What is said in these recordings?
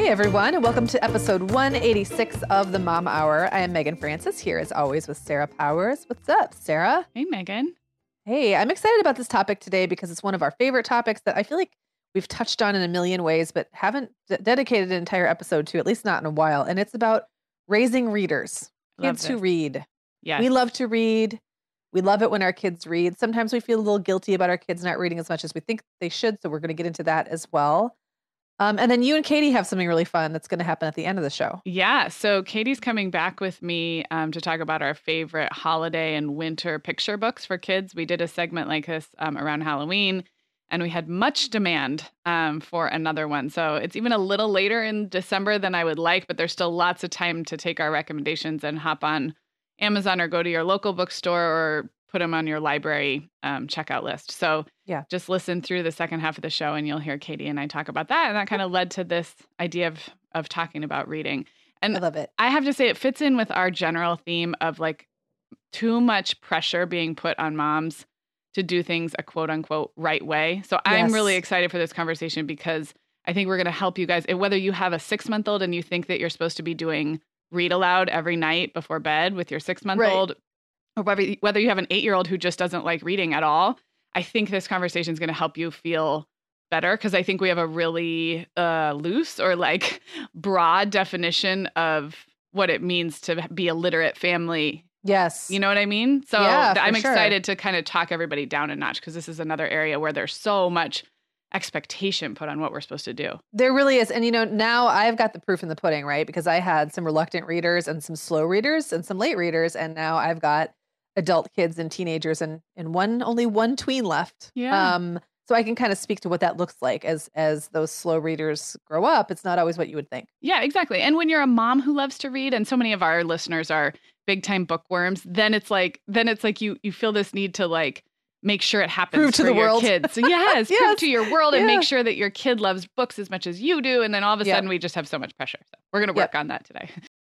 Hey everyone, and welcome to episode 186 of the Mom Hour. I am Meagan Francis here as always with Sarah Powers. What's up, Sarah? Hey, Meagan. Hey, I'm excited about this topic today because it's one of our favorite topics that I feel like we've touched on in a million ways, but haven't d- dedicated an entire episode to, at least not in a while. And it's about raising readers, kids who read. Yes. We love to read. We love it when our kids read. Sometimes we feel a little guilty about our kids not reading as much as we think they should. So we're going to get into that as well. Um, and then you and Katie have something really fun that's going to happen at the end of the show. Yeah. So Katie's coming back with me um, to talk about our favorite holiday and winter picture books for kids. We did a segment like this um, around Halloween, and we had much demand um, for another one. So it's even a little later in December than I would like, but there's still lots of time to take our recommendations and hop on Amazon or go to your local bookstore or put them on your library um, checkout list. So Yeah. just listen through the second half of the show and you'll hear Katie and I talk about that. And that kind of led to this idea of of talking about reading. And I love it. I have to say, it fits in with our general theme of like too much pressure being put on moms to do things a quote unquote right way. So I'm really excited for this conversation because I think we're going to help you guys. Whether you have a six month old and you think that you're supposed to be doing read aloud every night before bed with your six month old, or whether, whether you have an eight year old who just doesn't like reading at all, I think this conversation is going to help you feel better because I think we have a really uh, loose or like broad definition of what it means to be a literate family. Yes. You know what I mean? So Yeah, I'm for sure. excited to kind of talk everybody down a notch because this is another area where there's so much expectation put on what we're supposed to do. There really is. And you know, now I've got the proof in the pudding, right? Because I had some reluctant readers and some slow readers and some late readers. And now I've got adult kids and teenagers and and one only one tween left. Yeah. Um, so I can kind of speak to what that looks like as as those slow readers grow up. It's not always what you would think. Yeah, exactly. And when you're a mom who loves to read, and so many of our listeners are big time bookworms, then it's like then it's like you you feel this need to like make sure it happens Prove to the your world. kids. So yes, prove to your world and Yeah. make sure that your kid loves books as much as you do. And then all of a Yep. sudden we just have so much pressure. So we're gonna Yep. work on that today.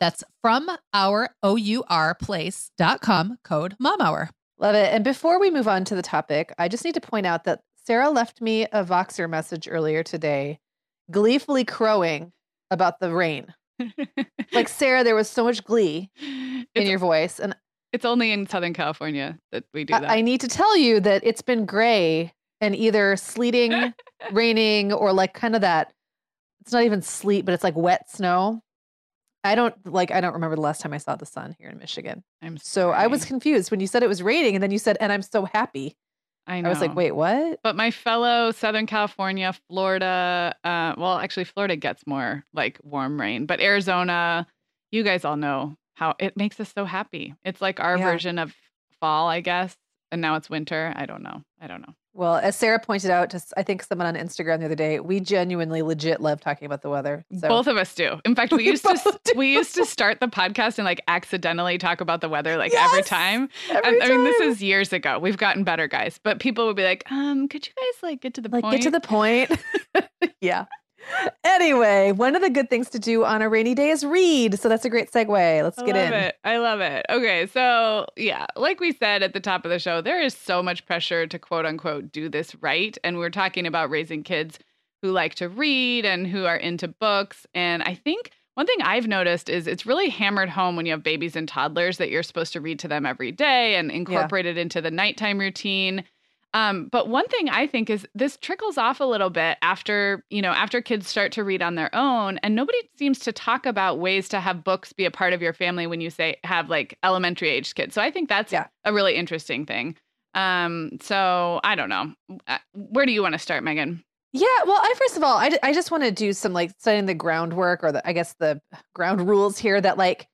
That's from our place.com code mom hour. Love it. And before we move on to the topic, I just need to point out that Sarah left me a Voxer message earlier today, gleefully crowing about the rain. like Sarah, there was so much glee in It's, your voice. And it's only in Southern California that we do that. I, I need to tell you that it's been gray and either sleeting, raining, or like kind of that. It's not even sleet, but it's like wet snow. I don't like I don't remember the last time I saw the sun here in Michigan. I'm So I was confused when you said it was raining and then you said and I'm so happy. I know. I was like, "Wait, what?" But my fellow Southern California, Florida, uh, well, actually, Florida gets more like warm rain, but Arizona, you guys all know how it makes us so happy. It's like our Yeah. version of fall, I guess. And now it's winter. I don't know. I don't know. Well, as Sarah pointed out to I think someone on Instagram the other day, we genuinely legit love talking about the weather. So Both of us do. In fact, we We used to do. we used to start the podcast and like accidentally talk about the weather like every time. every I, I mean, this is years ago. We've gotten better, guys. But people would be like, um, could you guys like get to the like point? get to the point. yeah. Anyway, one of the good things to do on a rainy day is read. So that's a great segue. Let's I get love in. it. I love it. Okay, so yeah, like we said at the top of the show, there is so much pressure to quote unquote do this right, and we're talking about raising kids who like to read and who are into books. And I think one thing I've noticed is it's really hammered home when you have babies and toddlers that you're supposed to read to them every day and incorporate it into the nighttime routine. Um, but one thing I think is this trickles off a little bit after, you know, after kids start to read on their own, and nobody seems to talk about ways to have books be a part of your family when you say have like elementary age kids. So I think that's Yeah. a really interesting thing. Um, so I don't know. Uh, Where do you want to start, Meagan? Yeah, well, I first of all, I, I just want to do some like setting the groundwork or the I guess the ground rules here that like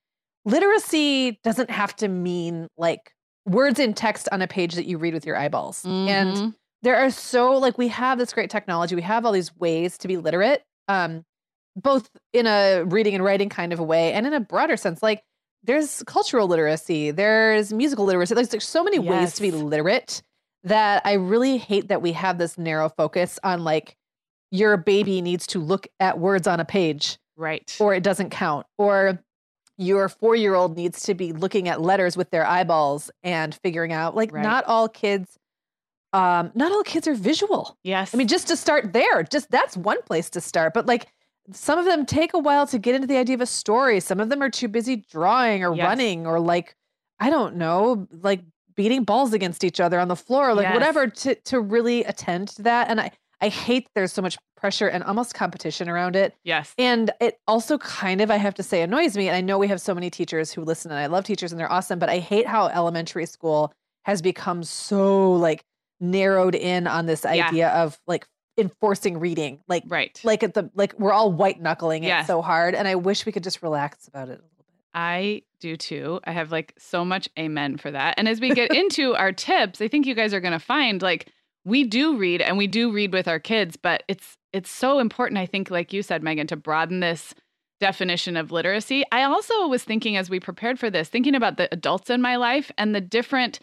literacy doesn't have to mean like words in text on a page that you read with your eyeballs. And Mhm. there are so like we have this great technology. We have all these ways to be literate, um, both in a reading and writing kind of a way and in a broader sense. Like there's cultural literacy, there's musical literacy. Like there's so many ways to be literate that I really hate that we have this narrow focus on like your baby needs to look at words on a page right. or it doesn't count or your four year old needs to be looking at letters with their eyeballs and figuring out like Right. not all kids um not all kids are visual yes. i mean just to start there just that's one place to start but like some of them take a while to get into the idea of a story some of them are too busy drawing or Yes. running or like i don't know like beating balls against each other on the floor like Yes. whatever to to really attend to that and i i hate there's so much pressure and almost competition around it yes. and it also kind of, I have to say, annoys me. And I know we have so many teachers who listen, and I love teachers and they're awesome, but I hate how elementary school has become so like narrowed in on this Yeah. idea of like enforcing reading. Like, right. like at the like we're all white knuckling it so hard. And I wish we could just relax about it a little bit. I do too. I have like so much amen for that. And as we get into our tips, I think you guys are going to find like we do read and we do read with our kids, but it's it's so important I think like you said Meagan to broaden this definition of literacy. I also was thinking as we prepared for this, thinking about the adults in my life and the different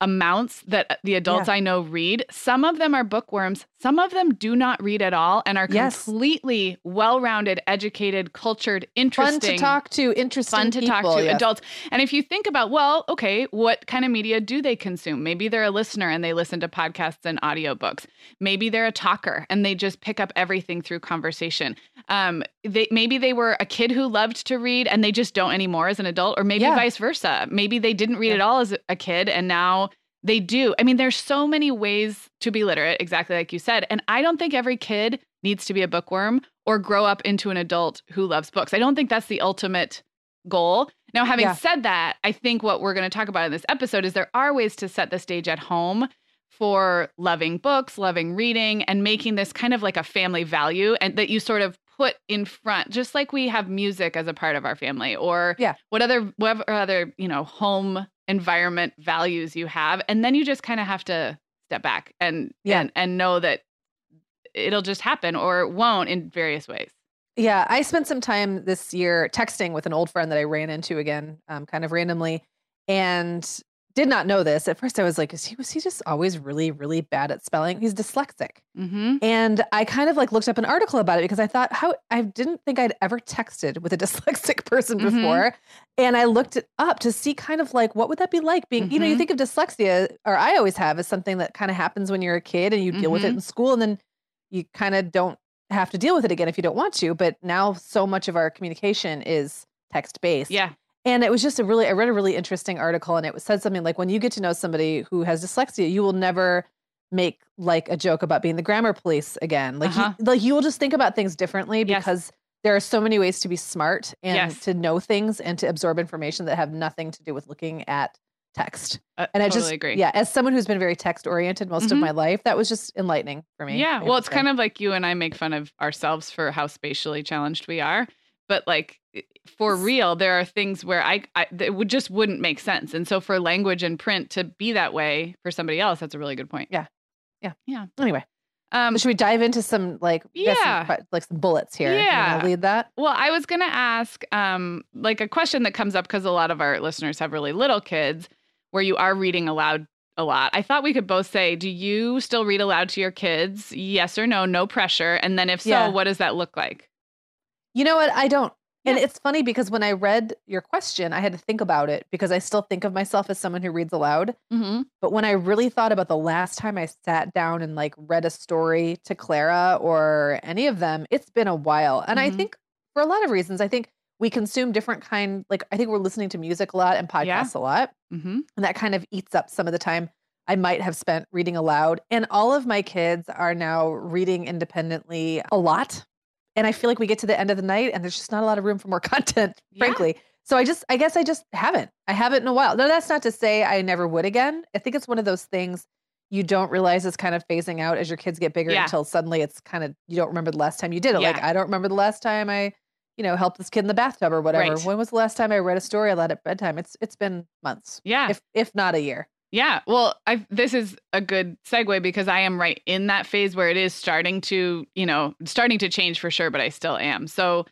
amounts that the adults yeah. I know read. Some of them are bookworms. Some of them do not read at all and are yes. completely well-rounded, educated, cultured, interesting. Fun to talk to, interesting Fun to people, talk to yes. adults. And if you think about, well, okay, what kind of media do they consume? Maybe they're a listener and they listen to podcasts and audiobooks. Maybe they're a talker and they just pick up everything through conversation. Um, they maybe they were a kid who loved to read and they just don't anymore as an adult, or maybe yeah. vice versa. Maybe they didn't read yeah. at all as a kid and now they do. I mean, there's so many ways to be literate, exactly like you said. And I don't think every kid needs to be a bookworm or grow up into an adult who loves books. I don't think that's the ultimate goal. Now, having yeah. said that, I think what we're going to talk about in this episode is there are ways to set the stage at home for loving books, loving reading, and making this kind of like a family value and that you sort of put in front, just like we have music as a part of our family or yeah. what other what other, you know, home environment values you have and then you just kind of have to step back and yeah. and and know that it'll just happen or it won't in various ways yeah i spent some time this year texting with an old friend that i ran into again um, kind of randomly and did not know this. At first, I was like, is he was he just always really, really bad at spelling? He's dyslexic. Mm-hmm. And I kind of like looked up an article about it because I thought how I didn't think I'd ever texted with a dyslexic person mm-hmm. before. And I looked it up to see kind of like what would that be like being, mm-hmm. you know, you mm-hmm. think of dyslexia, or I always have, as something that kind of happens when you're a kid and you deal with it mm-hmm. in school and then you kind of don't have to deal with it again if you don't want to. But now so much of our communication is text based. Yeah. And it was just a really, I read a really interesting article and it said something like when you get to know somebody who has dyslexia, you will never make like a joke about being the grammar police again. Like, uh-huh. you, like you will just think about things differently because yes. there are so many ways to be smart and yes. to know things and to absorb information that have nothing to do with looking at text. Uh, and I totally just agree. Yeah, as someone who's been very text oriented most mm-hmm. of my life, that was just enlightening for me. Yeah, well, it's kind of like you and I make fun of ourselves for how spatially challenged we are, but like for real, there are things where I, I it would just wouldn't make sense. And so for language and print to be that way for somebody else, that's a really good point. Yeah. Yeah. Yeah. Anyway. Um, so should we dive into some like yeah some, like some bullets here? Yeah, lead that. Well, I was gonna ask um like a question that comes up because a lot of our listeners have really little kids, where you are reading aloud a lot. I thought we could both say, do you still read aloud to your kids? Yes or no? No pressure. And then if so, yeah. what does that look like? You know what? I don't. And it's funny because when I read your question, I had to think about it because I still think of myself as someone who reads aloud. Mm-hmm. But when I really thought about the last time I sat down and like read a story to Clara or any of them, it's been a while. And mm-hmm. I think for a lot of reasons, I think we consume different kind like I think we're listening to music a lot and podcasts yeah. a lot. Mm-hmm. And that kind of eats up some of the time I might have spent reading aloud. And all of my kids are now reading independently a lot and I feel like we get to the end of the night and there's just not a lot of room for more content, frankly. Yeah. So I just, I guess I just haven't. I haven't in a while. No, that's not to say I never would again. I think it's one of those things you don't realize it's kind of phasing out as your kids get bigger yeah. until suddenly it's kind of, you don't remember the last time you did it. Yeah. Like, I don't remember the last time I, you know, helped this kid in the bathtub or whatever. Right. When was the last time I read a story aloud at bedtime? It's, it's been months. Yeah. If, if not a year. Yeah. Well, I this is a good segue because I am right in that phase where it is starting to, you know, starting to change for sure, but I still am. So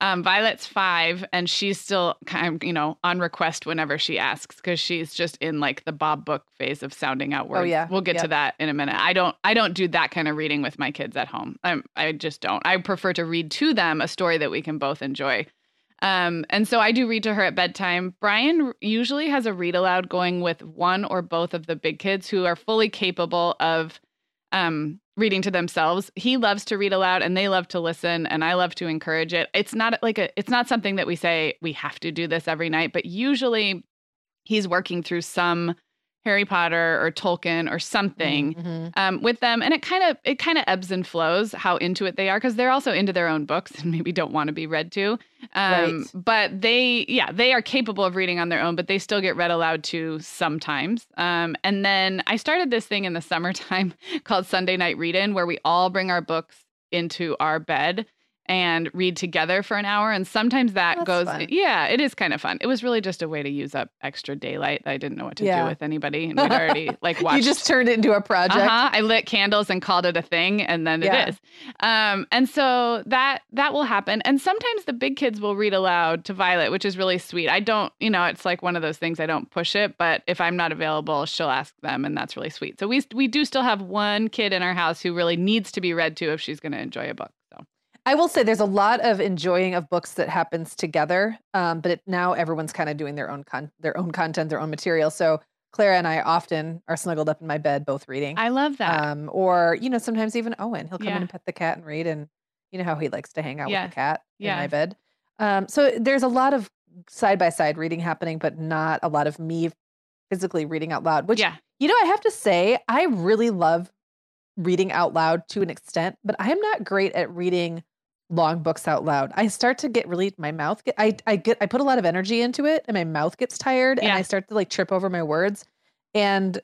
um, Violet's five, and she's still kind of, you know, on request whenever she asks because she's just in like the Bob Book phase of sounding out words. Oh yeah, we'll get yep. to that in a minute. I don't, I don't do that kind of reading with my kids at home. I'm, I just don't. I prefer to read to them a story that we can both enjoy. Um, and so I do read to her at bedtime. Brian usually has a read aloud going with one or both of the big kids who are fully capable of um, reading to themselves. He loves to read aloud and they love to listen and I love to encourage it. It's not like a it's not something that we say we have to do this every night, but usually he's working through some Harry Potter or Tolkien or something mm-hmm. um, with them, and it kind of it kind of ebbs and flows how into it they are because they're also into their own books and maybe don't want to be read to. Um, right. But they, yeah, they are capable of reading on their own, but they still get read aloud to sometimes. Um, and then I started this thing in the summertime called Sunday Night Read In, where we all bring our books into our bed and read together for an hour. And sometimes that That's goes, fun. yeah, it is kind of fun. It was really just a way to use up extra daylight I didn't know what to Yeah. do with anybody. And we'd already like watched. You just turned it into a project. Uh-huh. I lit candles and called it a thing, and then Yeah. it is. Um, and so that that will happen. And sometimes the big kids will read aloud to Violet, which is really sweet. I don't, you know, it's like one of those things. I don't push it, but if I'm not available, she'll ask them, and that's really sweet. So we we do still have one kid in our house who really needs to be read to if she's going to enjoy a book. I will say there's a lot of enjoying of books that happens together, um, but it, now everyone's kind of doing their own con- their own content, their own material. So Clara and I often are snuggled up in my bed, both reading. I love that. Um, or you know, sometimes even Owen, he'll come Yeah. in and pet the cat and read, and you know how he likes to hang out Yeah. with the cat Yeah. in my bed. Um, so there's a lot of side by side reading happening, but not a lot of me physically reading out loud. Which yeah, you know, I have to say, I really love reading out loud to an extent, but I am not great at reading long books out loud. I start to get really my mouth get I I get I put a lot of energy into it and my mouth gets tired and I start to like trip over my words. And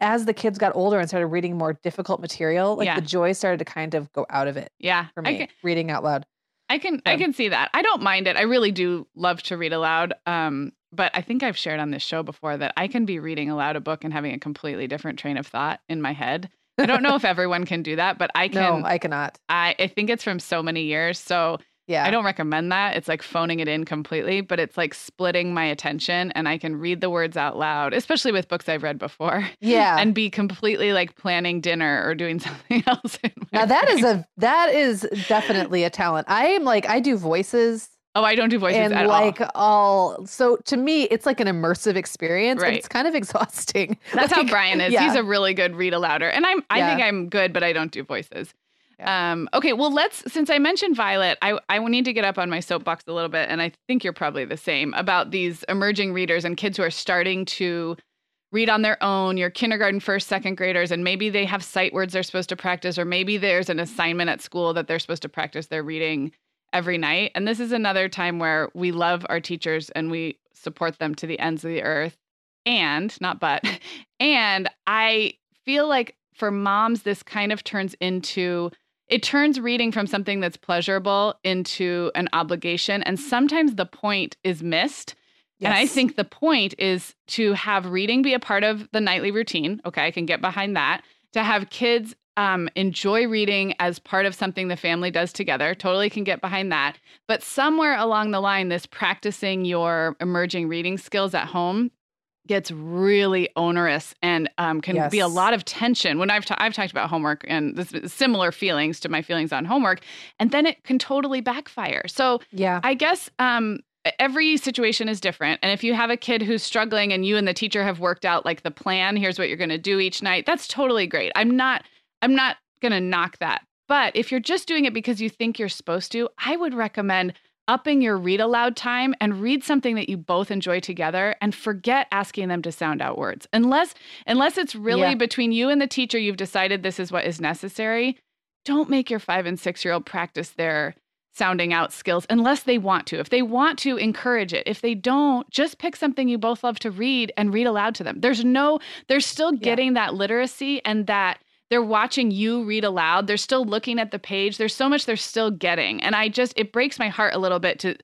as the kids got older and started reading more difficult material, like Yeah. the joy started to kind of go out of it yeah. for me, can, reading out loud. I can I can see that. I don't mind it. I really do love to read aloud. Um, but I think I've shared on this show before that I can be reading aloud a book and having a completely different train of thought in my head. I don't know if everyone can do that, but I can. No, I cannot. I, I think it's from so many years. So Yeah. I don't recommend that. It's like phoning it in completely, but it's like splitting my attention and I can read the words out loud, especially with books I've read before, yeah. and be completely like planning dinner or doing something else. Now that is brain. a that is definitely a talent. I am like I do voices Oh, I don't do voices and at like all. all. So to me, it's like an immersive experience, Right. and it's kind of exhausting. That's how Brian is. yeah. He's a really good read alouder. And I'm I Yeah. think I'm good, but I don't do voices. Um, okay, well let's since I mentioned Violet, I, I need to get up on my soapbox a little bit, and I think you're probably the same about these emerging readers and kids who are starting to read on their own, your kindergarten, first, second graders, and maybe they have sight words they're supposed to practice, or maybe there's an assignment at school that they're supposed to practice their reading every night. And this is another time where we love our teachers and we support them to the ends of the earth. And not but, and I feel like for moms, this kind of turns into it turns reading from something that's pleasurable into an obligation. And sometimes the point is missed. And I think the point is to have reading be a part of the nightly routine. Okay, I can get behind that. To have kids um, enjoy reading as part of something the family does together, totally can get behind that. But somewhere along the line, this practicing your emerging reading skills at home gets really onerous and um, can be a lot of tension. When I've ta- I've talked about homework and this similar feelings to my feelings on homework, and then it can totally backfire. So yeah. I guess um, every situation is different. And if you have a kid who's struggling and you and the teacher have worked out like the plan, here's what you're going to do each night, that's totally great. I'm not I'm not going to knock that. But if you're just doing it because you think you're supposed to, I would recommend upping your read aloud time and read something that you both enjoy together and forget asking them to sound out words. Unless unless it's really Yeah. between you and the teacher you've decided this is what is necessary, don't make your 5 and 6 year old practice their sounding out skills unless they want to. If they want to, encourage it. If they don't, just pick something you both love to read and read aloud to them. There's no, they're still Yeah. getting that literacy and that they're watching you read aloud. They're still looking at the page. There's so much they're still getting. And I just, it breaks my heart a little bit to,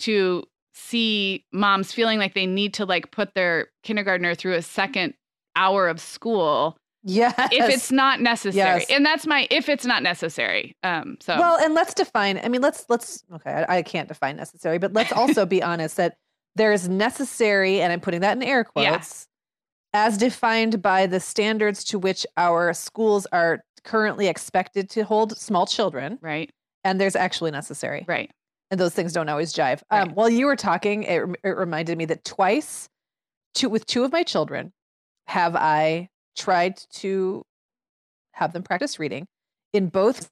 to see moms feeling like they need to like put their kindergartner through a second hour of school Yes. if it's not necessary. Yes. And that's my if it's not necessary. Um so well, and let's define. I mean, let's let's okay. I, I can't define necessary, but let's also be honest that there is necessary, and I'm putting that in air Yeah. quotes, as defined by the standards to which our schools are currently expected to hold small children, right, and there's actually necessary, right. and those things don't always jive. Um, while you were talking, it, it reminded me that twice, two with two of my children, have I tried to have them practice reading. In both,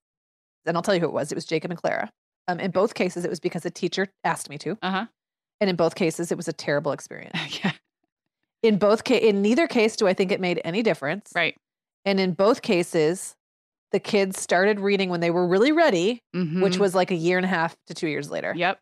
and I'll tell you who it was. It was Jacob and Clara. Um, in both cases, it was because a teacher asked me to, Uh-huh. and in both cases, it was a terrible experience. yeah. In both in neither case do I think it made any difference. Right. And in both cases, the kids started reading when they were really ready, which Mhm. was like a year and a half to two years later. Yep.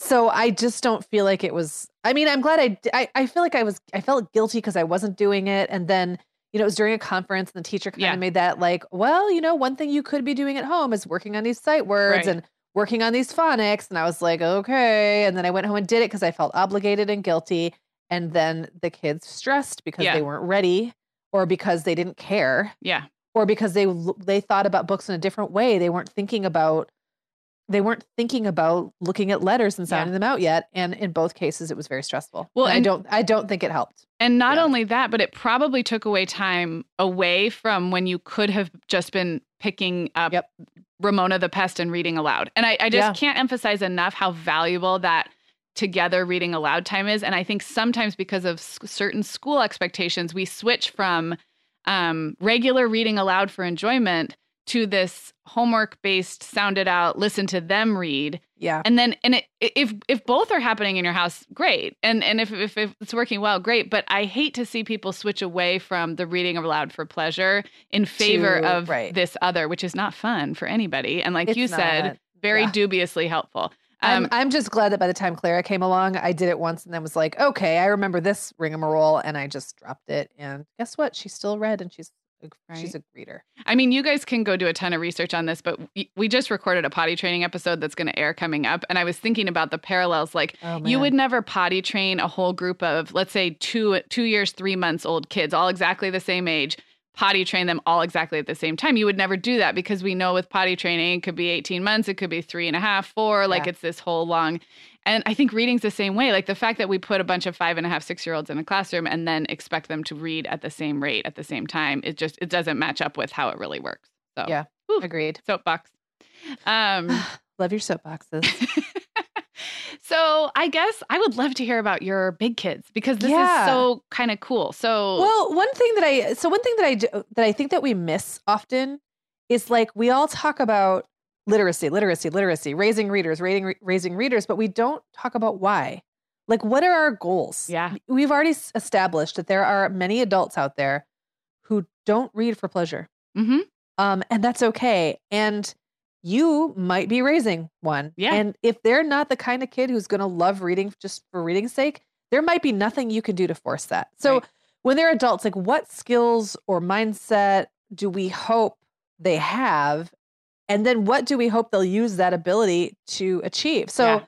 So I just don't feel like it was. I mean, I'm glad I. I feel like I was. I felt guilty because I wasn't doing it, and then you know it was during a conference, and the teacher kind Yeah. of made that like, well, you know, one thing you could be doing at home is working on these sight words, Right. and working on these phonics. And I was like, okay. And then I went home and did it because I felt obligated and guilty. And then the kids stressed because Yeah. they weren't ready or because they didn't care Yeah. or because they they thought about books in a different way. They weren't thinking about they weren't thinking about looking at letters and Yeah. sounding them out yet. And in both cases, it was very stressful. Well, And I don't I don't think it helped. And not Yeah. only that, but it probably took away time away from when you could have just been picking up Yep. Ramona the Pest and reading aloud. And I, I just Yeah. can't emphasize enough how valuable that together reading aloud time is. And I think sometimes because of s- certain school expectations, we switch from um, regular reading aloud for enjoyment to this homework based, sounded out, listen to them read Yeah. and then and it, if if both are happening in your house great and and if, if if it's working well great but i hate to see people switch away from the reading aloud for pleasure in favor To- of right. this other which is not fun for anybody and like It's you said very Yeah. dubiously helpful um I'm, I'm just glad that by the time Clara came along, I did it once and then was like, okay, I remember this ringamarole, and I just dropped it. And guess what? She still read, and she's a, she's a reader. I mean, you guys can go do a ton of research on this, but we, we just recorded a potty training episode that's going to air coming up. And I was thinking about the parallels. Like, Oh, you would never potty train a whole group of, let's say, two two years, three months old kids, all exactly the same age, potty train them all exactly at the same time. You would never do that because we know with potty training, it could be 18 months, it could be three and a half, four, like Yeah. it's this whole long. And I think reading's the same way. Like the fact that we put a bunch of five and a half, six year olds in a classroom and then expect them to read at the same rate at the same time, it just it doesn't match up with how it really works. So Yeah. Whew. Agreed. soapbox. Um, Love your soapboxes. so I guess I would love to hear about your big kids because this Yeah. is so kind of cool. So Well, one thing that I so one thing that I do, that I think that we miss often is like we all talk about literacy, literacy, literacy, raising readers, raising raising readers, but we don't talk about why. Like what are our goals? Yeah. We've already established that there are many adults out there who don't read for pleasure. Mhm. Um and that's okay. And you might be raising one. Yeah. And if they're not the kind of kid who's going to love reading just for reading's sake, there might be nothing you can do to force that. So Right. when they're adults, like what skills or mindset do we hope they have? And then what do we hope they'll use that ability to achieve? So Yeah.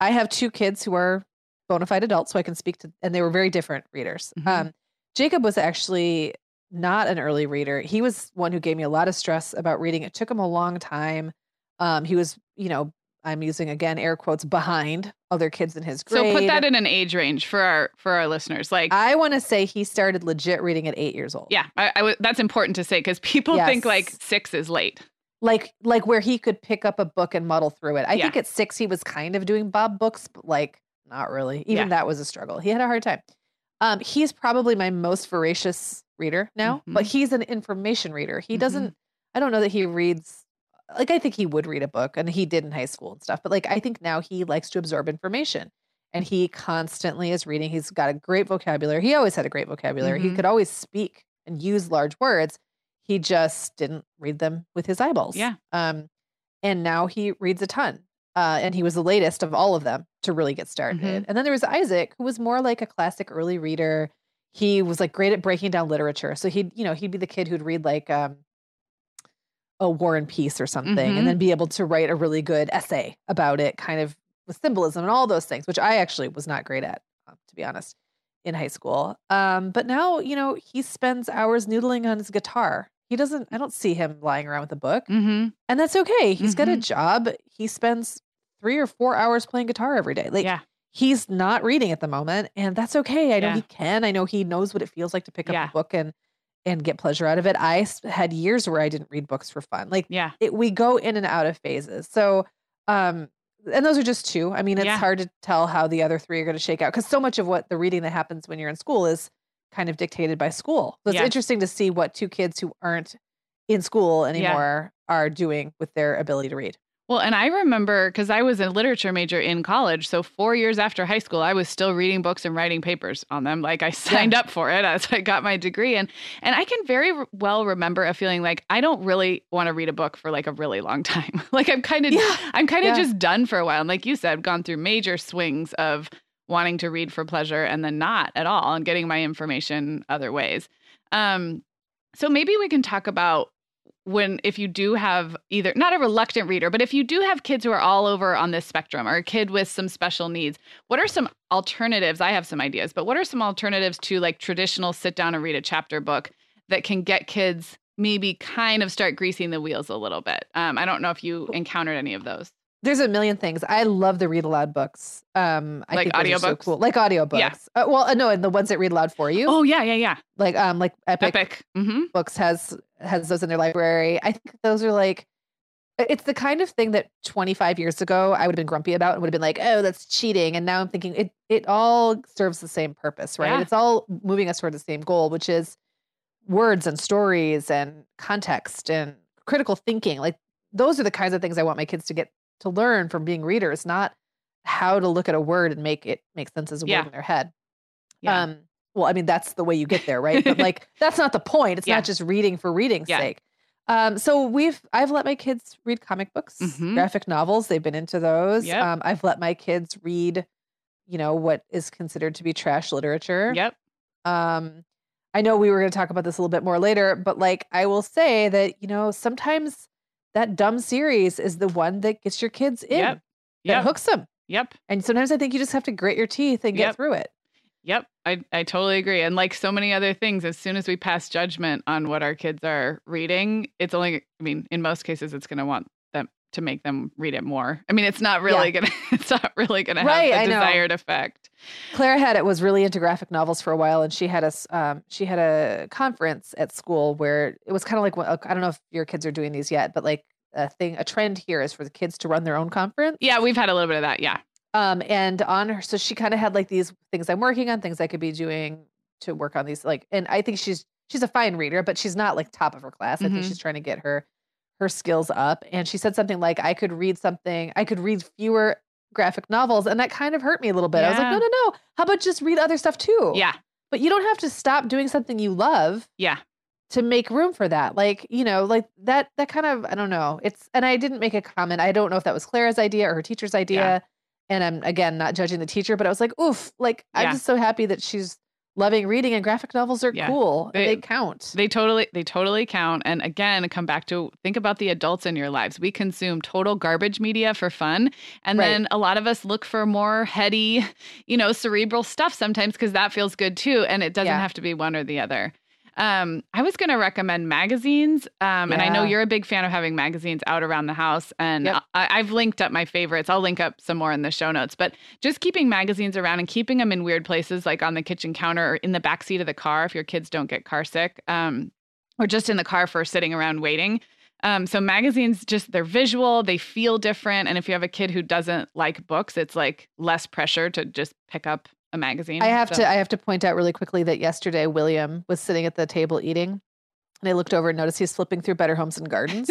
I have two kids who are bona fide adults, so I can speak to, and they were very different readers. Mhm. Um, Jacob was actually not an early reader. He was one who gave me a lot of stress about reading. It took him a long time. Um, he was, you know, I'm using again air quotes behind other kids in his grade. so put that in an age range for our for our listeners. Like I want to say he started legit reading at eight years old. yeah, I, I w- that's important to say because people think like six is late. like like where he could pick up a book and muddle through it. I Yeah. think at six he was kind of doing Bob books, but like not really. Even Yeah. that was a struggle. He had a hard time. Um, he's probably my most voracious reader now, but Mhm. he's an information reader. He Mhm. doesn't. I don't know that he reads. Like I think he would read a book, and he did in high school and stuff. But like I think now he likes to absorb information, and he constantly is reading. He's got a great vocabulary. He always had a great vocabulary. He Mhm. could always speak and use large words. He just didn't read them with his eyeballs. Yeah. Um, and now he reads a ton. Uh, and he was the latest of all of them to really get started. Mhm. And then there was Isaac, who was more like a classic early reader. He was like great at breaking down literature. So he'd, you know, he'd be the kid who'd read like um, a War and Peace or something, Mhm. and then be able to write a really good essay about it, kind of with symbolism and all those things, which I actually was not great at, um, to be honest, in high school. Um, but now, you know, he spends hours noodling on his guitar. He doesn't, I don't see him lying around with a book. Mm-hmm. And that's okay. He's got a Mhm. job. He spends three or four hours playing guitar every day. Like yeah, he's not reading at the moment, and that's okay. I know Yeah. he can. I know he knows what it feels like to pick up Yeah. a book and and get pleasure out of it i had years where I didn't read books for fun. Like yeah, it, we go in and out of phases. So, um, and those are just two. I mean, it's Yeah. hard to tell how the other three are going to shake out because so much of what the reading that happens when you're in school is kind of dictated by school. So it's interesting to see what two kids who aren't in school anymore are doing with their ability to read. Well, and I remember because I was a literature major in college. So, four years after high school, I was still reading books and writing papers on them. Like, I signed up for it as I got my degree. And, and I can very well remember a feeling like I don't really want to read a book for like a really long time. like, I'm kind of, Yeah. I'm kind of Yeah. just done for a while. And like you said, gone through major swings of wanting to read for pleasure and then not at all and getting my information other ways. Um, so maybe we can talk about when if you do have either not a reluctant reader, but if you do have kids who are all over on this spectrum or a kid with some special needs, what are some alternatives? I have some ideas, but what are some alternatives to like traditional sit down and read a chapter book that can get kids maybe kind of start greasing the wheels a little bit? Um, I don't know if you encountered any of those. There's a million things. I love the read aloud books. Um, I Like think are so cool. Like audiobooks. Yeah. Uh, well, uh, no, and the ones that read aloud for you. Oh yeah, yeah, yeah. Like um, like Epic, Epic. Mm-hmm. Books has has those in their library. I think those are like it's the kind of thing that 25 years ago I would have been grumpy about and would have been like, oh, that's cheating. And now I'm thinking it it all serves the same purpose, right? Yeah. It's all moving us toward the same goal, which is words and stories and context and critical thinking. Like those are the kinds of things I want my kids to get to learn from being readers, not how to look at a word and make it make sense as a Yeah. word in their head. Yeah. Um, well, I mean, that's the way you get there, right? But like, that's not the point. It's Yeah. not just reading for reading's Yeah. sake. Um, so we've I've let my kids read comic books, Mhm. graphic novels. They've been into those. Yep. Um, I've let my kids read, you know, what is considered to be trash literature. Yep. Um, I know we were going to talk about this a little bit more later, but like I will say that you know sometimes that dumb series is the one that gets your kids in, Yep. that Yep. hooks them. Yep. And sometimes I think you just have to grit your teeth and get Yep. through it. Yep, I, I totally agree. And like so many other things, as soon as we pass judgment on what our kids are reading, it's only, I mean, in most cases, it's going to want to make them read it more. I mean, it's not really going to, it's not really to Right, have I the know. desired effect. Clara had it was really into graphic novels for a while, and she had a um, she had a conference at school where it was kind of like I don't know if your kids are doing these yet, but like a thing a trend here is for the kids to run their own conference. Yeah, we've had a little bit of that. Yeah. Um, and on her, so she kind of had like these things I'm working on, things I could be doing to work on these. Like, and I think she's she's a fine reader, but she's not like top of her class. I think Mhm. she's trying to get her her skills up. And she said something like, "I could read something, I could read fewer graphic novels," and that kind of hurt me a little bit. I was like, "No, no, no! How about just read other stuff too?" Yeah. but you don't have to stop doing something you love Yeah. to make room for that like you know like that that kind of i don't know it's and i didn't make a comment i don't know if that was clara's idea or her teacher's idea and i'm again not judging the teacher but i was like oof like i'm just so happy that she's loving reading and graphic novels are Yeah. cool They- they count They totally they totally count. And again, come back to think about the adults in your lives. We consume total garbage media for fun. And Right. then a lot of us look for more heady, you know, cerebral stuff sometimes because that feels good too. And it doesn't Yeah. have to be one or the other. Um, I was going to recommend magazines, um, and I know you're a big fan of having magazines out around the house. And Yep. I, I've linked up my favorites. I'll link up some more in the show notes. But just keeping magazines around and keeping them in weird places, like on the kitchen counter or in the back seat of the car, if your kids don't get car sick, um, or just in the car for sitting around waiting. Um, so magazines just they're visual, they feel different, and if you have a kid who doesn't like books, it's like less pressure to just pick up a magazine. i have So- to i have to point out really quickly that yesterday william was sitting at the table eating and i looked over and noticed he's flipping through better homes and gardens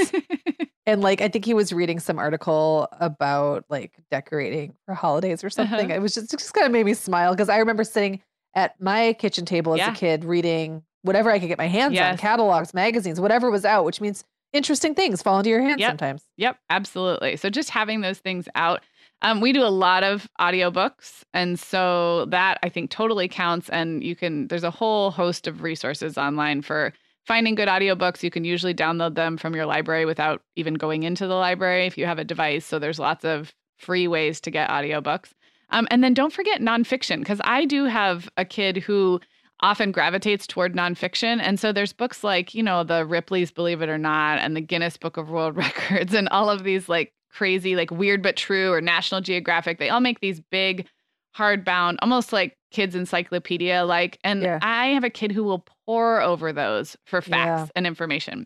and like i think he was reading some article about like decorating for holidays or something Uh-huh. it was just it just kind of made me smile because i remember sitting at my kitchen table as Yeah. a kid reading whatever i could get my hands on, catalogs, magazines whatever was out which means interesting things fall into your hands Yep. sometimes Yep, absolutely. So just having those things out. Um, we do a lot of audiobooks. And so that I think totally counts. And you can, there's a whole host of resources online for finding good audiobooks. You can usually download them from your library without even going into the library if you have a device. So there's lots of free ways to get audiobooks. Um, and then don't forget nonfiction, because I do have a kid who often gravitates toward nonfiction. And so there's books like, you know, the Ripley's Believe It or Not and the Guinness Book of World Records and all of these like crazy, like weird but true or National Geographic. They all make these big, hardbound, almost like kids' encyclopedia like. And Yeah. I have a kid who will pour over those for facts Yeah. and information.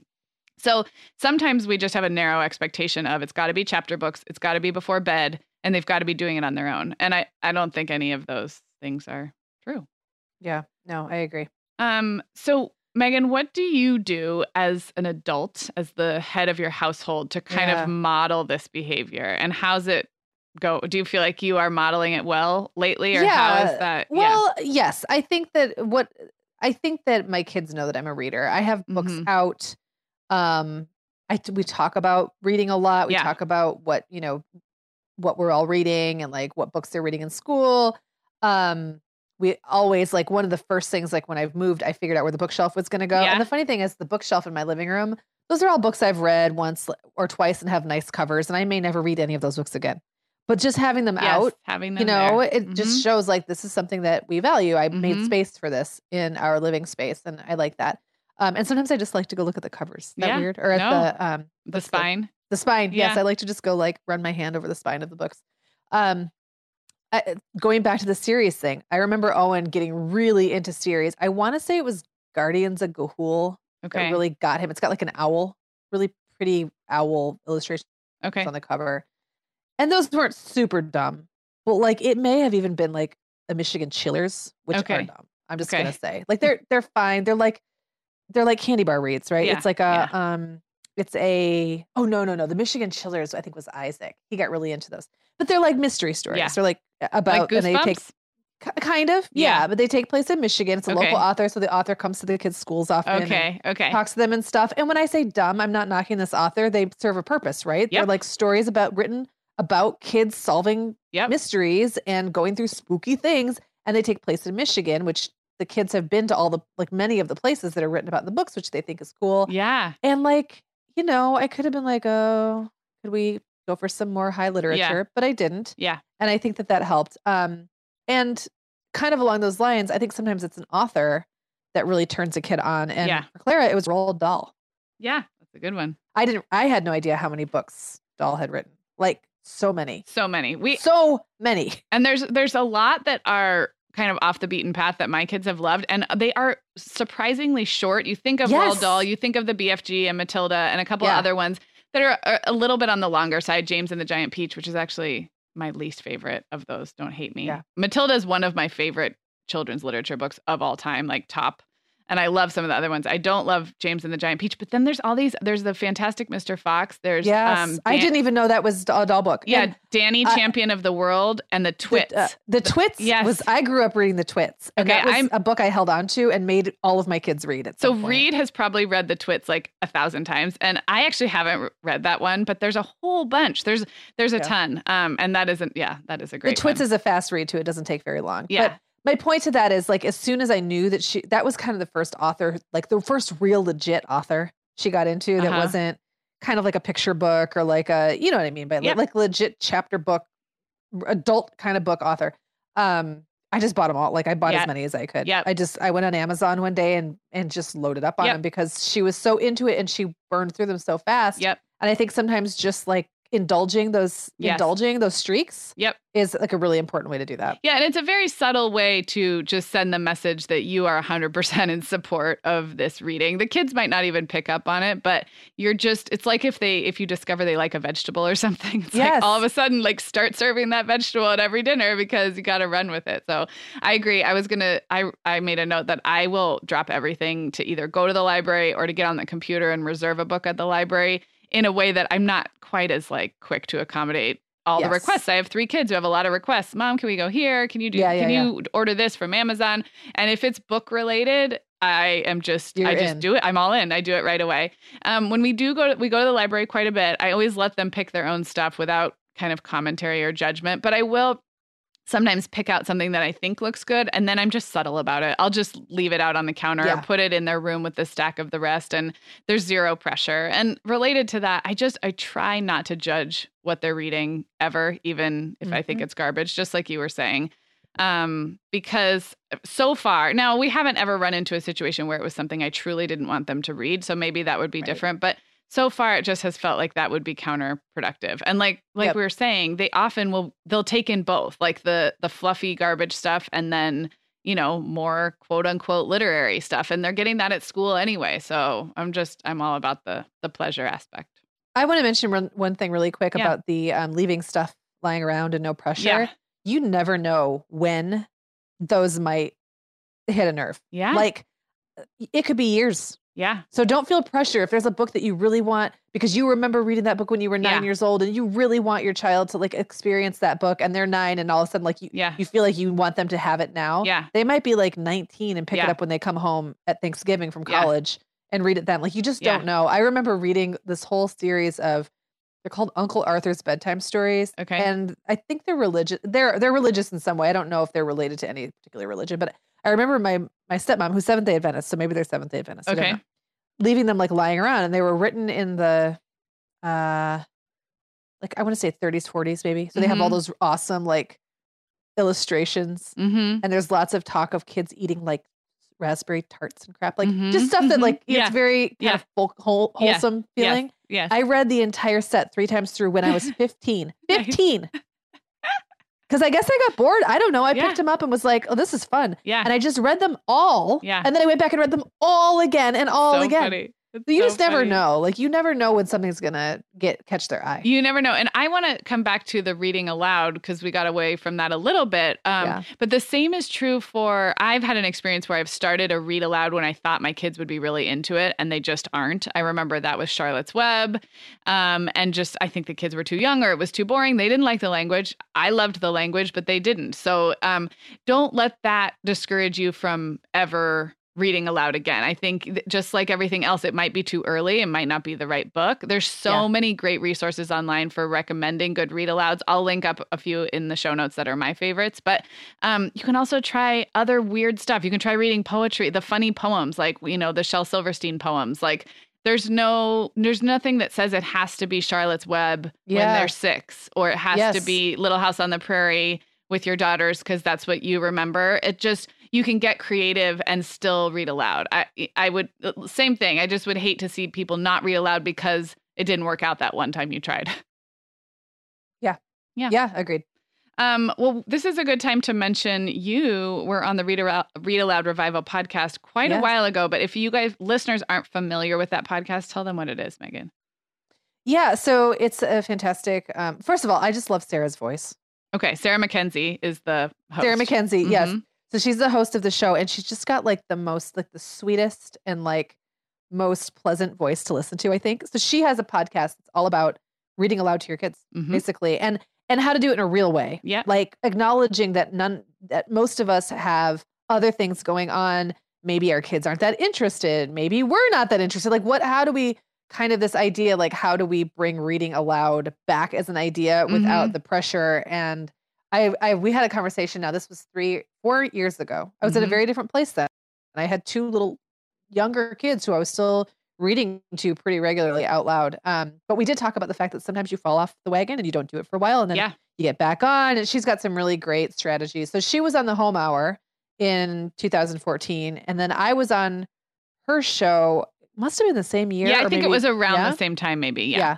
So sometimes we just have a narrow expectation of it's got to be chapter books, it's got to be before bed, and they've got to be doing it on their own. And I, I don't think any of those things are true. yeah no i agree Um, so Meagan, what do you do as an adult, as the head of your household, to kind Yeah. of model this behavior? And how's it go? Do you feel like you are modeling it well lately, or how is that? Well, yes, I think that what I think that my kids know that I'm a reader. I have books Mhm. out. Um, I we talk about reading a lot. We Yeah. talk about what you know, what we're all reading and like what books they're reading in school. Um, we always like one of the first things like when I've moved, I figured out where the bookshelf was going to go. Yeah. And the funny thing is, the bookshelf in my living room those are all books I've read once or twice and have nice covers, and I may never read any of those books again. But just having them Yes, out, having them you know, there. it just shows like this is something that we value. I made Mhm. space for this in our living space, and I like that. Um, and sometimes I just like to go look at the covers. Is that Yeah, weird? Or at no. the um, the what's the- spine. the spine. Yes, I like to just go like run my hand over the spine of the books. Um, I, going back to the series thing, I remember Owen getting really into series. I want to say it was Guardians of Ga'Hoole Okay. that really got him. It's got like an owl, really pretty owl illustration okay. on the cover, and those weren't super dumb. But like it may have even been like a Michigan Chillers, which are Okay. dumb. I'm just Okay. gonna say like they're they're fine. They're like they're like candy bar reads, right? Yeah, It's like a um it's a oh no no no the Michigan Chillers I think was Isaac. He got really into those, but they're like mystery stories. Yeah. They're like about like and they take kind of yeah, Yeah. but they take place in Michigan. It's a Okay. local author, so the author comes to the kids' schools often. Okay. Okay. Talks to them and stuff. And when I say dumb, I'm not knocking this author. They serve a purpose, right? They're like stories about written about kids solving Yep. mysteries and going through spooky things. And they take place in Michigan, which the kids have been to all the like many of the places that are written about in the books, which they think is cool. Yeah. And like, you know, I could have been like, oh, could we go for some more high literature? But I didn't. Yeah. And I think that that helped. Um, and kind of along those lines, I think sometimes it's an author that really turns a kid on. And Yeah. for Clara, it was Roald Dahl. Yeah. That's a good one. I didn't. I had no idea how many books Dahl had written. Like so many, So many. We so many. and there's there's a lot that are kind of off the beaten path that my kids have loved and they are surprisingly short. You think of Yes. Roald Dahl, you think of the BFG and Matilda and a couple Yeah. other ones that are a, a little bit on the longer side. James and the Giant Peach, which is actually my least favorite of those. Don't hate me. Yeah. Matilda is one of my favorite children's literature books of all time, like top. And I love some of the other ones. I don't love James and the Giant Peach, but then there's all these. There's the Fantastic Mr. Fox. There's Yes, um, I didn't even know that was a Dahl book. Yeah, And Danny, uh, Champion of the World, and the Twits. The, uh, the Twits yes. was I grew up reading the Twits, and Okay, that was I'm- a book I held on to and made all of my kids read it. So Reed has probably read the Twits like a thousand times, and I actually haven't read that one, but there's a whole bunch. There's there's a Yeah. ton, um, and that isn't yeah, that is a great. the. Twits one. is a fast read too. It doesn't take very long. Yeah. But my point to that is like as soon as I knew that she that was kind of the first author, like the first real legit author she got into that Uh-huh. wasn't kind of like a picture book or like a you know what I mean by Yep. like legit chapter book adult kind of book author. Um I just bought them all. Like I bought Yep. as many as I could. Yeah. I just I went on Amazon one day and and just loaded up on Yep. them because she was so into it and she burned through them so fast. Yep. And I think sometimes just like indulging those Yes. indulging those streaks Yep. is like a really important way to do that. Yeah, and it's a very subtle way to just send the message that you are 100% in support of this reading. The kids might not even pick up on it, but you're just it's like if they if you discover they like a vegetable or something, it's Yes. like all of a sudden like start serving that vegetable at every dinner because you got to run with it. So, I agree. I was going to I I made a note that I will drop everything to either go to the library or to get on the computer and reserve a book at the library in a way that I'm not quite as like quick to accommodate all the requests. I have three kids who have a lot of requests. Mom, can we go here? Can you do Yeah, yeah, can yeah. you order this from Amazon? And if it's book related, I am just I You're just in. do it. I'm all in. I do it right away. Um, when we do go to, we go to the library quite a bit. I always let them pick their own stuff without kind of commentary or judgment, but I will sometimes pick out something that I think looks good and then I'm just subtle about it. I'll just leave it out on the counter Yeah. or put it in their room with the stack of the rest and there's zero pressure. And related to that, I just I try not to judge what they're reading ever even if I think Mhm. it's garbage just like you were saying. Um because so far, now we haven't ever run into a situation where it was something I truly didn't want them to read, so maybe that would be Right. different, but so far it just has felt like that would be counterproductive and like like Yep. we were saying they often will they'll take in both like the the fluffy garbage stuff and then you know more quote unquote literary stuff and they're getting that at school anyway so i'm just i'm all about the the pleasure aspect I want to mention one, one thing really quick Yeah. about the um, leaving stuff lying around and no pressure. Yeah. You never know when those might hit a nerve. yeah Like uh, it could be years. Yeah So don't feel pressure if there's a book that you really want because you remember reading that book when you were nine Yeah. years old and you really want your child to like experience that book and they're nine and all of a sudden like you yeah you feel like you want them to have it now. yeah They might be like 19 and pick it up when they come home at Thanksgiving from Yeah. college and read it then. Like you just Yeah. don't know. I remember reading this whole series of they're called Uncle Arthur's bedtime stories. Okay. And I think they're religious. They're they're religious in some way. I don't know if they're related to any particular religion, but I remember my my stepmom, who's Seventh Day Adventist, so maybe they're Seventh Day Adventist. Okay. leaving them like lying around and they were written in the uh like I want to say 30s 40s maybe. So they have all Mhm. those awesome like illustrations Mm-hmm. and there's lots of talk of kids eating like raspberry tarts and crap like Mhm, just stuff that mhm. like Yeah. it's very kind Yeah. of whole, whole, Yeah. wholesome Yes. feeling. Yes. I read the entire set 3 times through when I was 15. 15. Cuz I guess I got bored. I don't know. I Yeah. picked them up and was like, "Oh, this is fun." yeah. And I just read them all. Yeah. And then I went back and read them all again and all so again. funny. It's you so just never funny. know. Like you never know when something's gonna get catch their eye. You never know. And I want to come back to the reading aloud because we got away from that a little bit. Um, Yeah. But the same is true for I've had an experience where I've started a read aloud when I thought my kids would be really into it and they just aren't. I remember that with Charlotte's Web. Um, and just, I think the kids were too young or it was too boring. They didn't like the language. I loved the language, but they didn't. So um, don't let that discourage you from ever reading aloud again. I think just like everything else, it might be too early. It might not be the right book. There's so Yeah. many great resources online for recommending good read alouds. I'll link up a few in the show notes that are my favorites. But um, you can also try other weird stuff. You can try reading poetry, the funny poems, like you know the Shel Silverstein poems. Like there's no, there's nothing that says it has to be Charlotte's Web when they're six, or it has to be Little House on the Prairie with your daughters because that's what you remember. It just you can get creative and still read aloud. I I would same thing. I just would hate to see people not read aloud because it didn't work out that one time you tried. Yeah. Yeah, Yeah, agreed. Um, well, this is a good time to mention you were on the Read Aloud, Read Aloud Revival podcast quite a while ago. But if you guys listeners aren't familiar with that podcast, tell them what it is, Meagan. Yeah, so it's a fantastic. Um, first of all, I just love Sarah's voice. Okay, Sarah Mackenzie is the host. Sarah Mackenzie, yes. So she's the host of the show, and she's just got like the most, like the sweetest and like most pleasant voice to listen to. I think so. She has a podcast that's all about reading aloud to your kids, Mhm. basically, and and how to do it in a real way. Yeah. like acknowledging that none that most of us have other things going on. Maybe our kids aren't that interested. Maybe we're not that interested. Like, what? How do we? Kind of this idea, like how do we bring reading aloud back as an idea without the pressure and I, I we had a conversation now. This was three, four years ago. I was at a Mhm. very different place then. And I had two little younger kids who I was still reading to pretty regularly out loud. Um, but we did talk about the fact that sometimes you fall off the wagon and you don't do it for a while and then Yeah. you get back on. And she's got some really great strategies. So she was on the home hour in 2014. And then I was on her show, must have been the same year. Yeah, I think it was around yeah? the same time, maybe. Yeah. Yeah.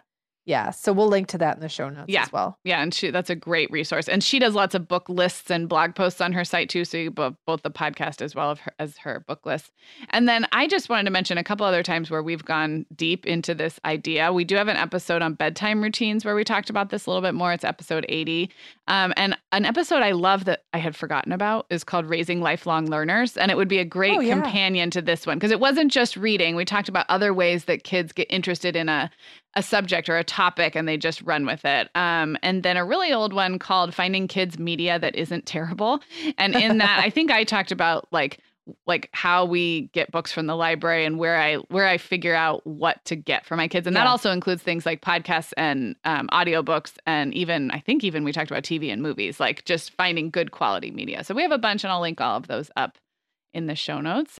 Yeah. So we'll link to that in the show notes Yeah. as well. Yeah, and she that's a great resource. And she does lots of book lists and blog posts on her site too. So you both both the podcast as well her, as her book list. And then I just wanted to mention a couple other times where we've gone deep into this idea. We do have an episode on bedtime routines where we talked about this a little bit more. It's episode 80. Um, and an episode I love that I had forgotten about is called Raising Lifelong Learners. And it would be a great Oh, yeah. companion to this one because it wasn't just reading. We talked about other ways that kids get interested in a a subject or a topic and they just run with it. Um, and then a really old one called Finding Kids Media That Isn't Terrible. And in that, I think I talked about like like how we get books from the library and where I where I figure out what to get for my kids. And that also includes things like podcasts and um, audiobooks and even I think even we talked about TV and movies, like just finding good quality media. So we have a bunch and I'll link all of those up in the show notes.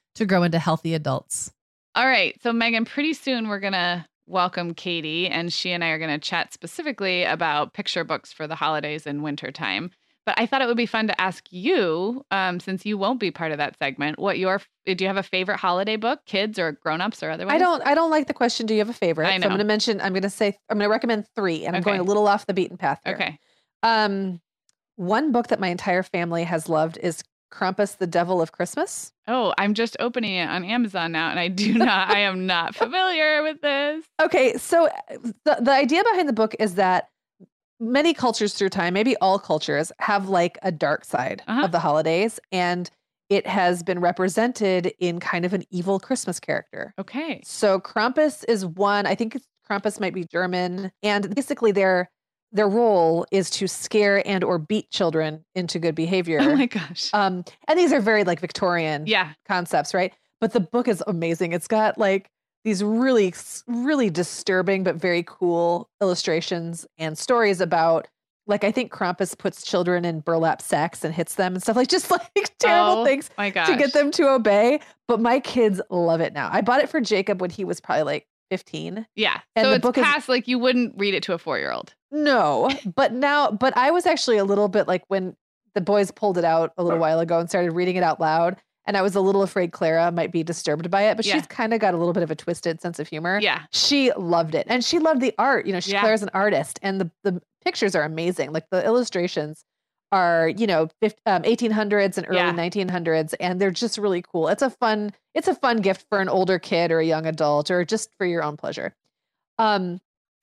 to grow into healthy adults. All right. So, Meagan, pretty soon we're going to welcome Katie, and she and I are going to chat specifically about picture books for the holidays and wintertime. But I thought it would be fun to ask you, um, since you won't be part of that segment, what your do you have a favorite holiday book, kids or grown-ups or otherwise? I don't. I don't like the question. Do you have a favorite? I know. So I'm going to mention. I'm going to say. I'm going to recommend three, and I'm going a little off the beaten path here. Okay. Um, one book that my entire family has loved is Krampus, the Devil of Christmas. Oh, I'm just opening it on Amazon now, and I do not. I am not familiar with this. Okay, so uh, the the idea behind the book is that many cultures through time, maybe all cultures, have like a dark side Uh-huh. of the holidays, and it has been represented in kind of an evil Christmas character. Okay. So Krampus is one. I think it's, Krampus might be German, and basically their their role is to scare and or beat children into good behavior. Oh my gosh. um, and these are very like Victorian Yeah. concepts, right? But the book is amazing. It's got like these really, really disturbing but very cool illustrations and stories about, like, I think Krampus puts children in burlap sacks and hits them and stuff like just like terrible Oh things to get them to obey. But my kids love it now. I bought it for Jacob when he was probably like 15. Yeah. And so the it's book is- past like you wouldn't read it to a four year old. No, but now, but I was actually a little bit like when the boys pulled it out a little while ago and started reading it out loud. And I was a little afraid Clara might be disturbed by it, but Yeah. she's kind of got a little bit of a twisted sense of humor. Yeah. She loved it. And she loved the art. You know, she, Yeah. Claire's an artist and the, the pictures are amazing. Like the illustrations are, you know, 50, um, 1800s and early Yeah. 1900s. And they're just really cool. It's a fun, it's a fun gift for an older kid or a young adult or just for your own pleasure. Um,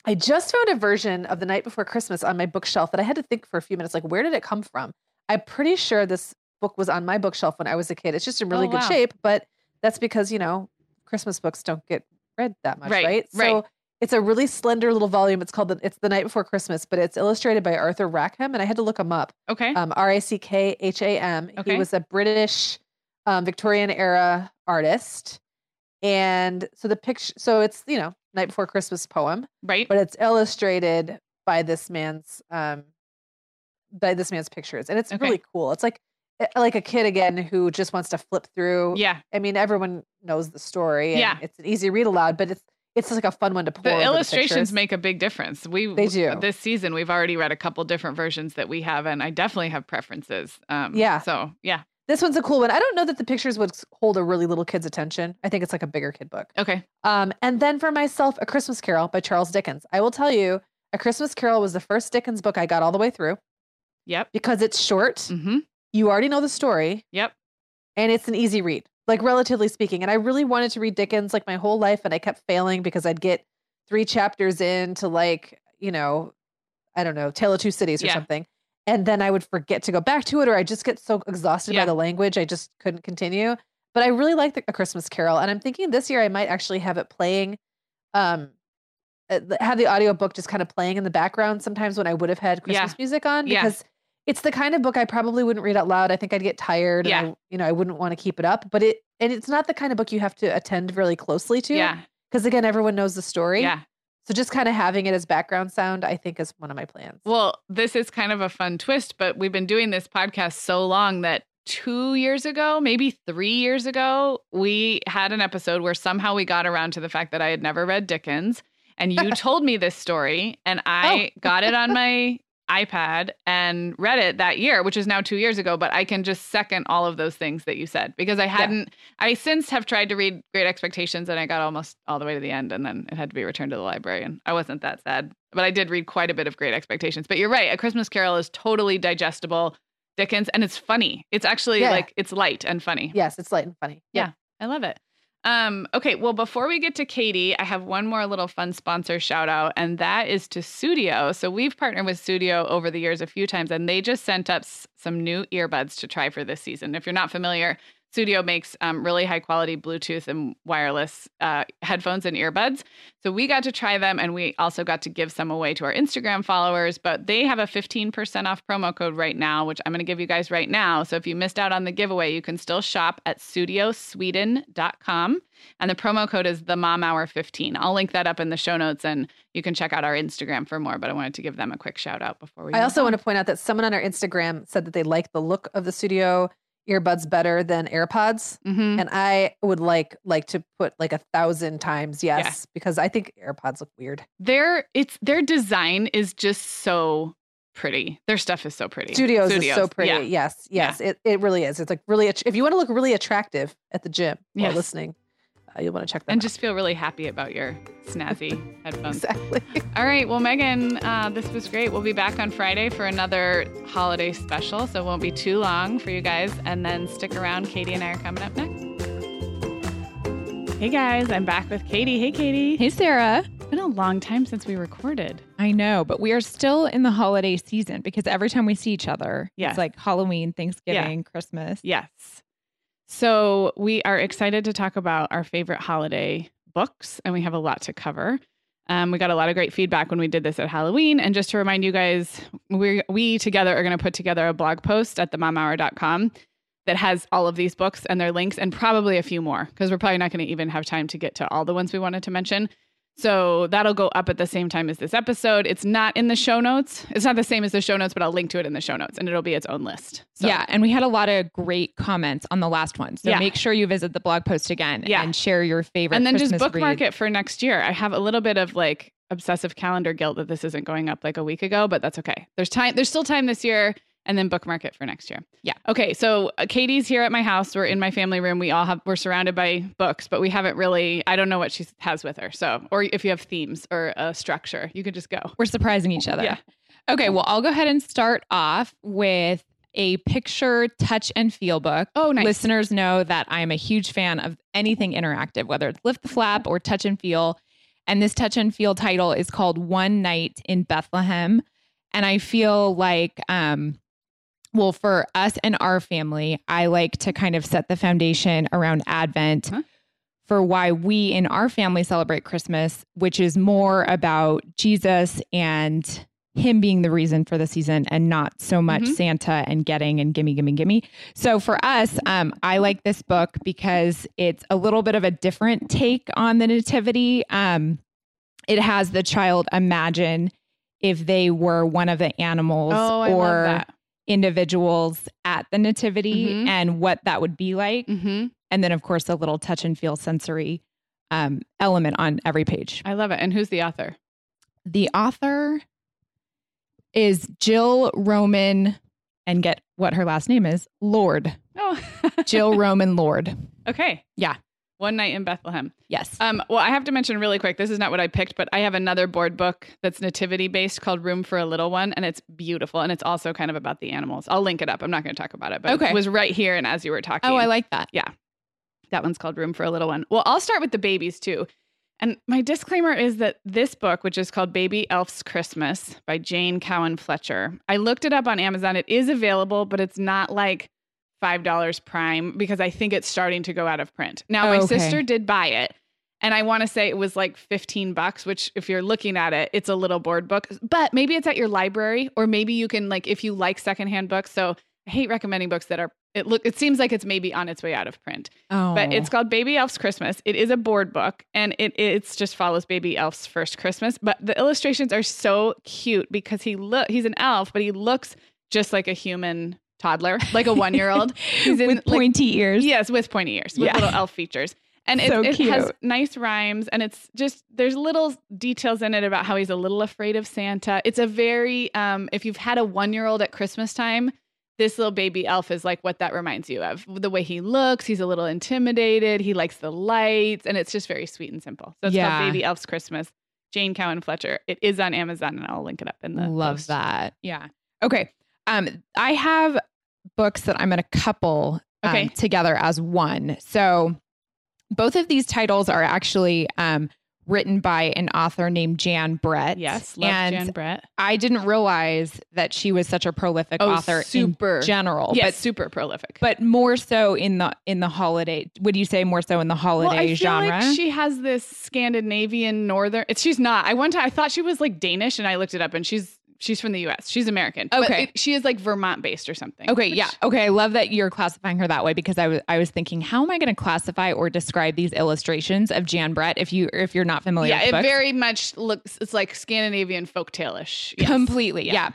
I just found a version of The Night Before Christmas on my bookshelf that I had to think for a few minutes like, where did it come from? I'm pretty sure this book was on my bookshelf when I was a kid. It's just in really Oh, good wow. shape, but that's because, you know, Christmas books don't get read that much, Right, right? right. So it's a really slender little volume. It's called the, it's The Night Before Christmas, but it's illustrated by Arthur Rackham, and I had to look him up. Okay. Um, R A C K H A M. Okay. He was a British um, Victorian era artist, and so the picture, so it's you know Night Before Christmas poem, right. but it's illustrated by this man's um by this man's pictures and it's Okay. really cool it's like eh, like a kid again who just wants to flip through yeah. i mean everyone knows the story and Yeah. it's an easy read aloud but it's it's just like a fun one to over The the illustrations pictures. make a big difference. We They do. this season. We've already read a couple different versions that we have, and I definitely have preferences. Um, Yeah. So yeah. This one's a cool one i don't know that the pictures would hold a really little kid's attention i think it's like a bigger kid book Okay. um and then for myself a christmas carol by charles dickens i will tell you a christmas carol was the first dickens book i got all the way through Yep. because it's short Mm-hmm. you already know the story Yep. and it's an easy read, like relatively speaking. And I really wanted to read Dickens like my whole life, and I kept failing because I'd get three chapters into like, you know, I don't know, Tale of Two Cities or Yeah. something. And then I would forget to go back to it, or I just get so exhausted Yeah. by the language, I just couldn't continue. But I really like the, A Christmas Carol, and I'm thinking this year I might actually have it playing, um, uh, have the audiobook just kind of playing in the background sometimes when I would have had Yeah. Christmas music on Yeah. because it's the kind of book I probably wouldn't read out loud. I think I'd get tired Yeah. and I, you know, I wouldn't want to keep it up. But it and it's not the kind of book you have to attend really closely to. Yeah. Because again, everyone knows the story. Yeah. So just kind of having it as background sound, I think, is one of my plans. Well, this is kind of a fun twist, but we've been doing this podcast so long that two years ago, maybe three years ago, we had an episode where somehow we got around to the fact that I had never read Dickens. And you told me this story, and I Oh. got it on my iPad and read it that year, which is now two years ago. But I can just second all of those things that you said because I hadn't, I since have tried to read Great Expectations and I got almost all the way to the end and then it had to be returned to the library. And I wasn't that sad, but I did read quite a bit of Great Expectations. But you're right. A Christmas Carol is totally digestible. Dickens, and it's funny. It's actually Yeah. like it's light and funny. Yes, it's light and funny. Yeah. I love it. Um, okay, well, before we get to Katie, I have one more little fun sponsor shout out, and that is to Sudio. So we've partnered with Sudio over the years a few times, and they just sent us some new earbuds to try for this season. If you're not familiar, Sudio makes um, really high quality Bluetooth and wireless uh, headphones and earbuds. So we got to try them, and we also got to give some away to our Instagram followers. But they have a 15% off promo code right now, which I'm going to give you guys right now. So if you missed out on the giveaway, you can still shop at sudiosweden.com. And the promo code is the mom hour 15. I'll link that up in the show notes and you can check out our Instagram for more. But I wanted to give them a quick shout out before we I also on. want to point out that someone on our Instagram said that they like the look of the Sudio earbuds better than AirPods. Mhm. And I would like like to put like a thousand times yes, Yeah. because I think AirPods look weird. their it's their design is just so pretty. Their stuff is so pretty. Sudios, is so pretty. Yeah. Yes, yes, it, it really is. It's like really, if you want to look really attractive at the gym while Yes. listening, you'll want to check that And out. just feel really happy about your snazzy headphones. exactly. All right. Well, Meagan, uh, this was great. We'll be back on Friday for another holiday special. So it won't be too long for you guys. And then stick around. Katie and I are coming up next. Hey guys, I'm back with Katie. Hey, Katie. Hey, Sarah. It's been a long time since we recorded. I know, but we are still in the holiday season because every time we see each other, Yes. it's like Halloween, Thanksgiving, Christmas. Yes. So we are excited to talk about our favorite holiday books, and we have a lot to cover. Um, we got a lot of great feedback when we did this at Halloween. And just to remind you guys, we we together are going to put together a blog post at themomhour.com that has all of these books and their links and probably a few more because we're probably not going to even have time to get to all the ones we wanted to mention. So that'll go up at the same time as this episode. It's not in the show notes. It's not the same as the show notes, but I'll link to it in the show notes and it'll be its own list. So, Yeah, and we had a lot of great comments on the last one. So Yeah. make sure you visit the blog post again Yeah. and share your favorite. and then Christmas just bookmark read. it for next year. I have a little bit of like obsessive calendar guilt that this isn't going up like a week ago, but that's okay. There's time. There's still time this year, and then bookmark it for next year. Yeah. Okay. So uh, Katie's here at my house. We're in my family room. We all have. We're surrounded by books, but we haven't really. I don't know what she has with her. So, or if you have themes or a structure, you could just go. We're surprising each other. Yeah. Okay, well, I'll go ahead and start off with a picture, touch, and feel book. Oh, nice. Listeners know that I am a huge fan of anything interactive, whether it's lift the flap or touch and feel. And this touch and feel title is called One Night in Bethlehem. And I feel like, um, well, for us and our family, I like to kind of set the foundation around Advent Huh? for why we in our family celebrate Christmas, which is more about Jesus and him being the reason for the season and not so much Mhm. Santa and getting and gimme, gimme, gimme. So for us, um, I like this book because it's a little bit of a different take on the nativity. Um, it has the child imagine if they were one of the animals Oh, or. Individuals at the nativity Mhm. and what that would be like. hmm And then, of course, a little touch and feel sensory um, element on every page. I love it. And who's the author? The author is Jill Roman, and get what her last name is Lord. Oh, Jill Roman Lord. okay. Yeah. One night in Bethlehem. Yes. Um, well, I have to mention really quick. This is not what I picked, but I have another board book that's nativity based called Room for a Little One, and it's beautiful, and it's also kind of about the animals. I'll link it up. I'm not going to talk about it, but Okay. it was right here, and as you were talking, oh, I like that. Yeah. That one's called Room for a Little One. Well, I'll start with the babies too. And my disclaimer is that this book, which is called Baby Elf's Christmas by Jane Cowen Fletcher, I looked it up on Amazon. It is available, but it's not like $5 prime because I think it's starting to go out of print. Now, my Oh, okay. sister did buy it. And I want to say it was like 15 bucks, which if you're looking at it, it's a little board book, but maybe it's at your library or maybe you can like, if you like secondhand books. So I hate recommending books that are it look it seems like it's maybe on its way out of print. Oh, But it's called Baby Elf's Christmas. It is a board book and it it's just follows Baby Elf's first Christmas. But the illustrations are so cute because he look he's an elf, but he looks just like a human toddler, like a one year old. With like- pointy ears. Yes, with pointy ears, with Yeah. little elf features. And it, So it has nice rhymes, and it's just there's little details in it about how he's a little afraid of Santa. It's a very um, if you've had a one year old at Christmas time, this little baby elf is like what that reminds you of. The way he looks, he's a little intimidated. He likes the lights, and it's just very sweet and simple. So it's Yeah. called Baby Elf's Christmas. Jane Cowen Fletcher. It is on Amazon, and I'll link it up in the Love post. that. Yeah. Okay. Um, I have books that I'm going to couple um, Okay. together as one. So both of these titles are actually um, written by an author named Jan Brett. Yes, love and Jan Brett. I didn't realize that she was such a prolific Oh, author super. in general. Yes, But super prolific. but more so in the in the holiday. Would you say more so in the holiday well, I genre? Like she has this Scandinavian northern. She's not. I went to. I thought she was like Danish, and I looked it up, and she's she's from the U.S. She's American. Okay. it- she is like Vermont based or something. Okay, yeah. Okay, I love that you're classifying her that way because I was I was thinking, how am I going to classify or describe these illustrations of Jan Brett if you if you're not familiar Yeah, with it very much looks. It's like Scandinavian folktale-ish. Yes. completely, Yeah. yeah.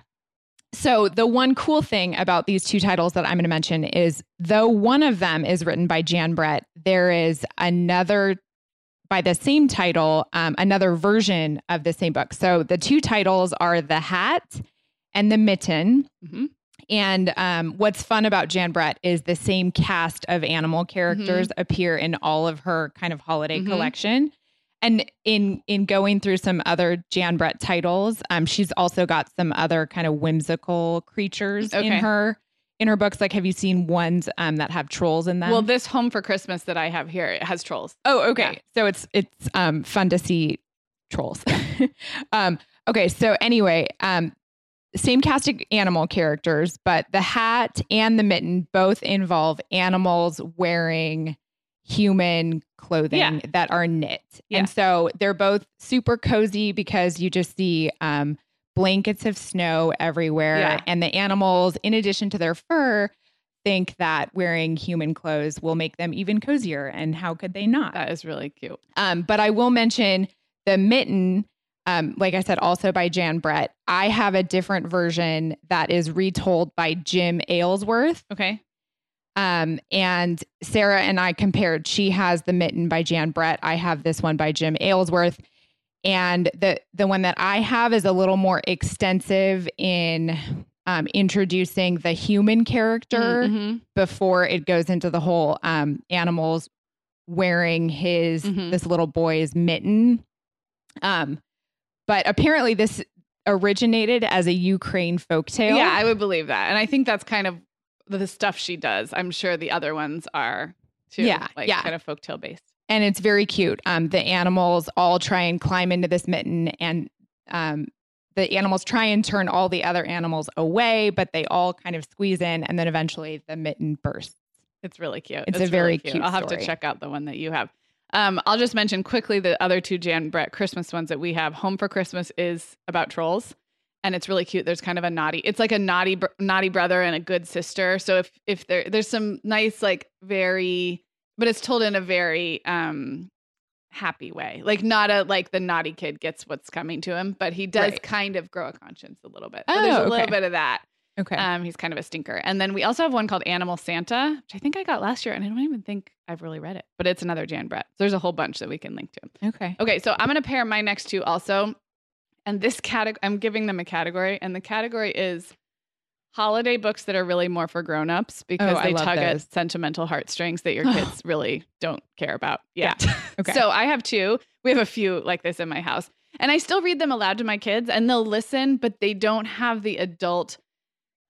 So the one cool thing about these two titles that I'm going to mention is though one of them is written by Jan Brett, there is another by the same title, um, another version of the same book. So the two titles are The Hat and The Mitten. Mhm. And um, what's fun about Jan Brett is the same cast of animal characters appear in all of her kind of holiday Mhm. collection. And in in going through some other Jan Brett titles, um, she's also got some other kind of whimsical creatures in her in her books. Like, have you seen ones um, that have trolls in them? Well, this Home for Christmas that I have here it has trolls. Oh, okay. Yeah. So it's it's um fun to see trolls. um okay, so anyway, um same cast of animal characters, but the hat and the mitten both involve animals wearing human clothing Yeah. that are knit. Yeah. And so they're both super cozy because you just see um blankets of snow everywhere. Yeah. and the animals in addition to their fur think that wearing human clothes will make them even cozier and how could they not? That is really cute. um, but i will mention the mitten um, like i said also by jan brett. I have a different version that is retold by jim aylesworth. Okay. um, and sarah and i compared. She has the mitten by jan brett. I have this one by jim aylesworth and the the one that i have is a little more extensive in um, introducing the human character Mhm. before it goes into the whole um, animals wearing his Mhm. this little boy's mitten. Um, but apparently this originated as a Ukraine folktale. Yeah, I would believe that, and I think that's kind of the stuff she does. I'm sure the other ones are too. Yeah, like yeah. kind of folktale based. And it's very cute. Um, the animals all try and climb into this mitten, and um, the animals try and turn all the other animals away, but they all kind of squeeze in, and then eventually the mitten bursts. It's really cute. It's a really very cute I'll have story. to check out the one that you have. Um, I'll just mention quickly the other two Jan Brett Christmas ones that we have. Home for Christmas is about trolls, and it's really cute. There's kind of a naughty. It's like a naughty, br- naughty brother and a good sister. So if if there there's some nice like very, but it's told in a very um happy way, like not a like the naughty kid gets what's coming to him, but he does Right. kind of grow a conscience a little bit. So Oh, there's a okay. little bit of that. Okay. Um, he's kind of a stinker. And then we also have one called Animal Santa, which I think I got last year, and I don't even think I've really read it, but it's another Jan Brett. So there's a whole bunch that we can link to. okay. Okay, so I'm going to pair my next two also. And this category, I'm giving them a category, and the category is holiday books that are really more for grown-ups because Oh, they tug those. at sentimental heartstrings that your kids really don't care about Yeah, Okay. So I have two. We have a few like this in my house. And I still read them aloud to my kids and they'll listen, but they don't have the adult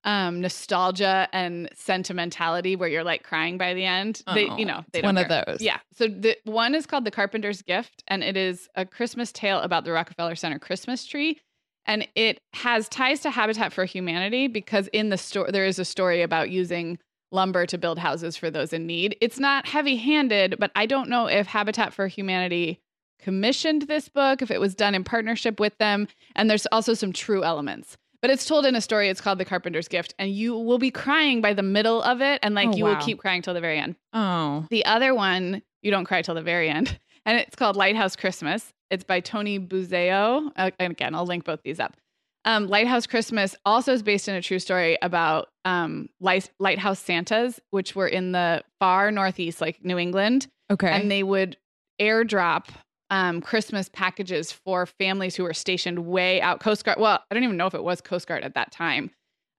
um nostalgia and sentimentality where you're like crying by the end. they you know, Oh, they it's don't one care. of those. Yeah. So the one is called The Carpenter's Gift and it is a Christmas tale about the Rockefeller Center Christmas tree and it has ties to Habitat for Humanity because in the story there is a story about using lumber to build houses for those in need. It's not heavy-handed, but I don't know if Habitat for Humanity commissioned this book, if it was done in partnership with them, and there's also some true elements. but it's told in a story. It's called The Carpenter's Gift, and you will be crying by the middle of it, and like Oh, you wow. will keep crying till the very end. Oh. The other one, you don't cry till the very end, and it's called Lighthouse Christmas. It's by Toni Buzzeo. Uh, and again, I'll link both these up. Um, Lighthouse Christmas also is based in a true story about um, light, lighthouse Santas, which were in the far northeast, like New England, Okay. and they would airdrop um, Christmas packages for families who were stationed way out Coast Guard. Well, I don't even know if it was Coast Guard at that time,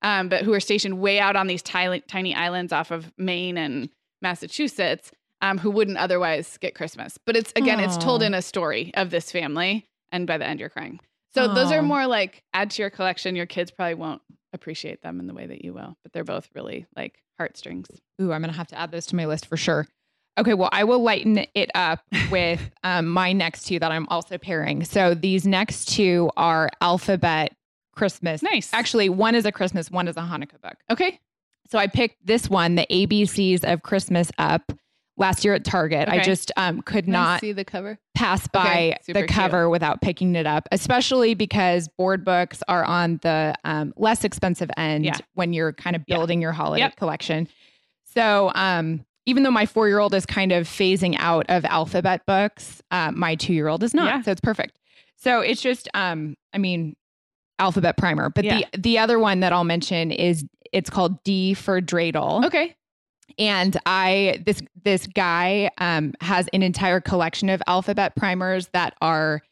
um, but who were stationed way out on these tiny, tiny islands off of Maine and Massachusetts, um, who wouldn't otherwise get Christmas. But it's again, it's told in a story of this family, and by the end, you're crying. So those are more like add to your collection. Your kids probably won't appreciate them in the way that you will, but they're both really like heartstrings. Ooh, I'm gonna have to add those to my list for sure. Okay, well, I will lighten it up with um, my next two that I'm also pairing. So these next two are alphabet Christmas. Nice. Actually, one is a Christmas, one is a Hanukkah book. Okay. So I picked this one, the ABCs of Christmas Up, last year at Target. I just um, could Can not see the cover. pass by Okay, the cute. cover without picking it up, especially because board books are on the um, less expensive end Yeah. when you're kind of Yeah. building your holiday Yep. collection. So, um, even though my four year old is kind of phasing out of alphabet books, uh, my two year old is not. Yeah. So it's perfect. So it's just, um, I mean, alphabet primer. But Yeah. the the other one that I'll mention is it's called D for Dreidel Okay. And i this this guy um has an entire collection of alphabet primers that are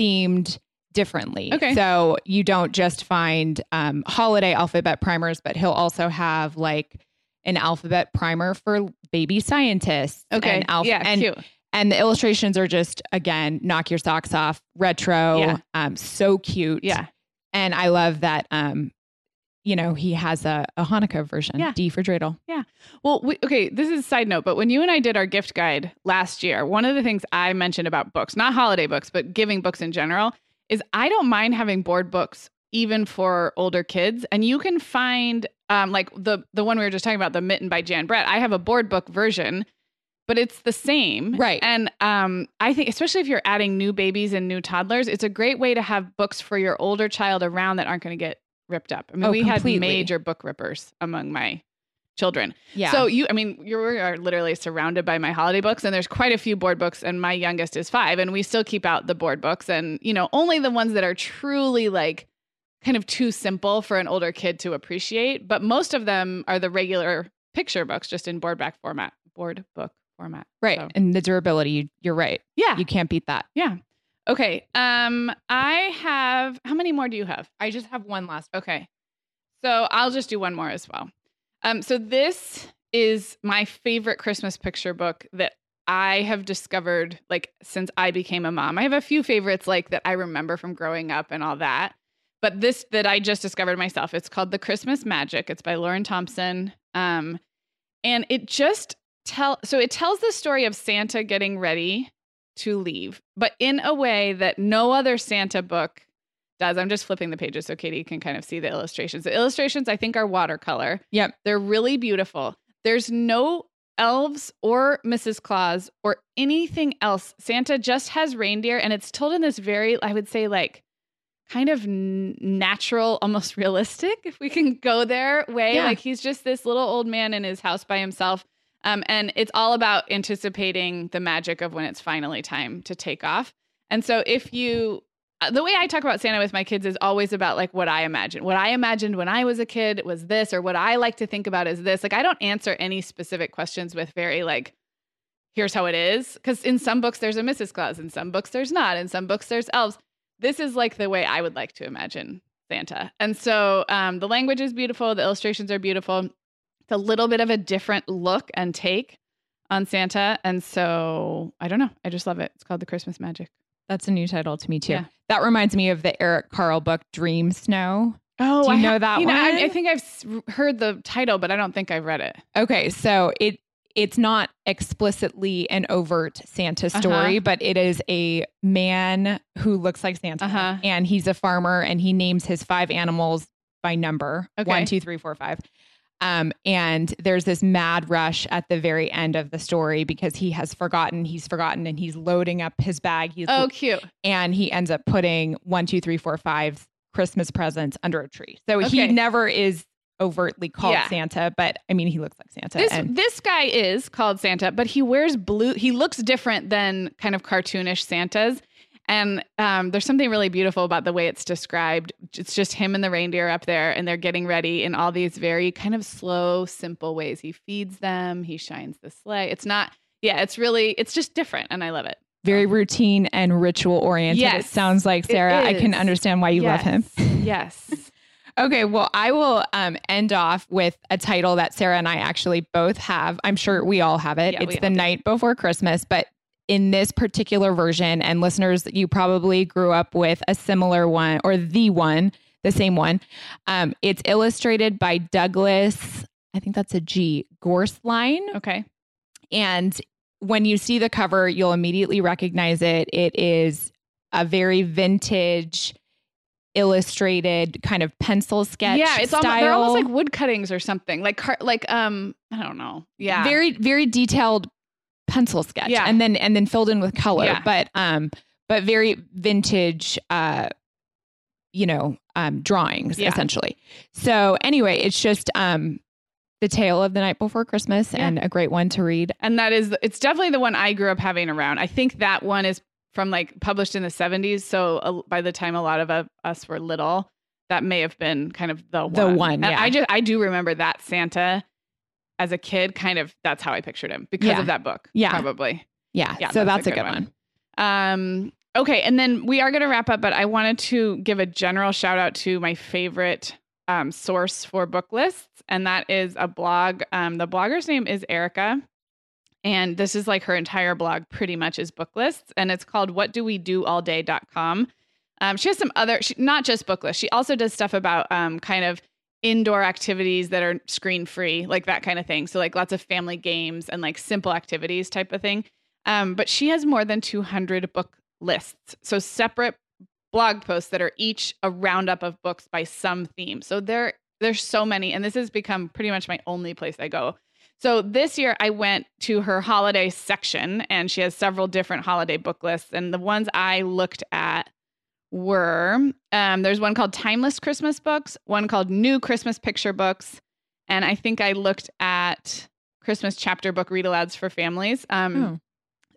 themed differently Okay. so you don't just find um holiday alphabet primers but he'll also have like an alphabet primer for baby scientists Okay. and alpha yeah. and cute. and the illustrations are just again knock your socks off retro Yeah. um so cute Yeah. and i love that um you know he has a, a hanukkah version Yeah. d for dreidel Yeah. Well, we, okay, this is a side note, but when you and I did our gift guide last year, one of the things I mentioned about books, not holiday books, but giving books in general, is I don't mind having board books even for older kids. And you can find um, like the the one we were just talking about, the Mitten by Jan Brett. I have a board book version, but it's the same. Right. And um, I think especially if you're adding new babies and new toddlers, it's a great way to have books for your older child around that aren't going to get ripped up. I mean, Oh, we had completely. major book rippers among my children. yeah So you, I mean, you are literally surrounded by my holiday books, and there's quite a few board books, and my youngest is five, and we still keep out the board books, and you know, only the ones that are truly like kind of too simple for an older kid to appreciate. But most of them are the regular picture books, just in board back format, board book format. Right. So, And the durability, you're right. yeah. You can't beat that. yeah. Okay. Um, I have. How many more do you have? I just have one last. Okay. So I'll just do one more as well. Um, so this is my favorite Christmas picture book that I have discovered like since I became a mom. I have a few favorites like that I remember from growing up and all that. But this that I just discovered myself, it's called The Christmas Magic. It's by Lauren Thompson. Um, and it just tell so it tells the story of Santa getting ready to leave, but in a way that no other Santa book does. I'm just flipping the pages so Katie can kind of see the illustrations. The illustrations I think are watercolor. Yep. They're really beautiful. There's no elves or Mrs. Claus or anything else. Santa just has reindeer and it's told in this very I would say like kind of natural, almost realistic if we can go there way. Yeah. Like he's just this little old man in his house by himself. Um, and it's all about anticipating the magic of when it's finally time to take off. And so if you uh, the way I talk about Santa with my kids is always about like what I imagine. What I imagined when I was a kid was this, or what I like to think about is this. Like I don't answer any specific questions with very like, here's how it is. Because in some books there's a Mrs. Claus, in some books there's not, in some books there's elves. This is like the way I would like to imagine Santa. And so um, the language is beautiful, the illustrations are beautiful. It's a little bit of a different look and take on Santa. And so I don't know. I just love it. It's called The Christmas Magic. That's a new title to me too. Yeah. That reminds me of the Eric Carle book Dream Snow. Oh, Do you I know ha- that you know, I, one? I think I've heard the title, but I don't think I've read it. Okay, so it it's not explicitly an overt Santa Uh-huh. story, but it is a man who looks like Santa, Uh-huh. and he's a farmer, and he names his five animals by number Okay. one, two, three, four, five. Um, and there's this mad rush at the very end of the story because he has forgotten, he's forgotten, and he's loading up his bag. He's Oh, cute. and he ends up putting one, two, three, four, five Christmas presents under a tree. So he never is overtly called Yeah. Santa, but I mean, he looks like Santa. This and this guy is called Santa, but he wears blue. He looks different than kind of cartoonish Santas. And um, there's something really beautiful about the way it's described. It's just him and the reindeer up there, and they're getting ready in all these very kind of slow, simple ways. He feeds them, he shines the sleigh. It's not, yeah, it's really, it's just different, and I love it. very routine and ritual oriented. It Yes, sounds like Sarah. I can understand why you love him. Yes. Okay, well, I will um, end off with a title that Sarah and I actually both have. I'm sure we all have it. Yeah, it's the night before Christmas, but in this particular version, and listeners, you probably grew up with a similar one or the one, the same one. Um, it's illustrated by Douglas. I think that's a G Gorsline. okay. And when you see the cover, you'll immediately recognize it. It is a very vintage, illustrated kind of pencil sketch. yeah, it's style. almost, they're almost like wood cuttings or something. Like, car, like, um, I don't know. Yeah. very very detailed pencil sketch, Yeah. and then and then filled in with color. Yeah. But um, but very vintage. Uh, you know, um, drawings Yeah. essentially. So anyway, it's just um, the tale of the night before Christmas, and a great one to read. and that is it's definitely the one I grew up having around. I think that one is from like published in the 70s, so uh, by the time a lot of uh, us were little, that may have been kind of the one. The one, yeah. I just I do remember that Santa as a kid kind of that's how I pictured him because Yeah. of that book. Yeah. Probably. Yeah, Yeah, so that's that's, a a good good, one. one. Um okay, and then we are going to wrap up, but I wanted to give a general shout out to my favorite um, source for book lists, and that is a blog. Um, the blogger's name is Erica, and this is like her entire blog pretty much is book lists, and it's called what do we do all day.com. Um, she has some other, she, not just book lists. She also does stuff about um, kind of indoor activities that are screen free, like that kind of thing. So like lots of family games and like simple activities type of thing. Um, but she has more than 200 book lists. So separate blog posts that are each a roundup of books by some theme. So there there's so many and this has become pretty much my only place I go. So this year I went to her holiday section and she has several different holiday book lists and the ones I looked at were um, there's one called Timeless Christmas Books, one called New Christmas Picture Books, and I think I looked at Christmas chapter book read alouds for families. Um, Oh.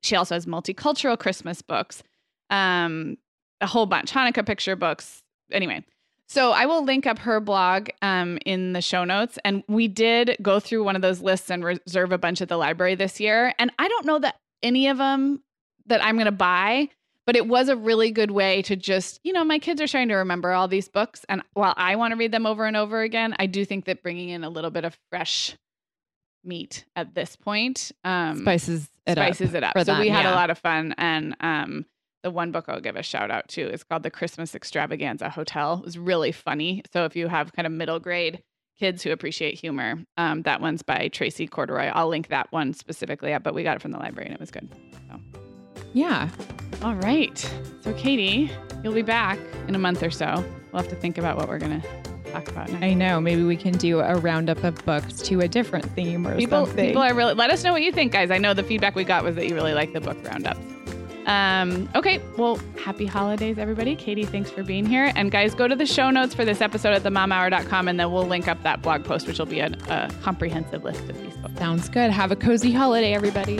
She also has multicultural Christmas books, um, a whole bunch, Hanukkah picture books. Anyway, so I will link up her blog um, in the show notes. And we did go through one of those lists and reserve a bunch at the library this year. And I don't know that any of them that I'm going to buy, but it was a really good way to just, you know, my kids are trying to remember all these books. And while I want to read them over and over again, I do think that bringing in a little bit of fresh meat at this point um, Spices it up. spices it up. So we them, had a lot of fun. And um, the one book I'll give a shout out to is called The Christmas Extravaganza Hotel. It was really funny. So if you have kind of middle grade kids who appreciate humor, um, that one's by Tracey Corderoy. I'll link that one specifically up, but we got it from the library and it was good. Yeah. All right. So, Katie, you'll be back in a month or so. We'll have to think about what we're going to talk about next. I know. Maybe we can do a roundup of books to a different theme or people something. people are really let us know what you think guys i know the feedback we got was that you really like the book roundup um, okay well happy holidays everybody katie thanks for being here and guys go to the show notes for this episode at themomhour.com and then we'll link up that blog post which will be a, a comprehensive list of these books Sounds good. Have a cozy holiday, everybody.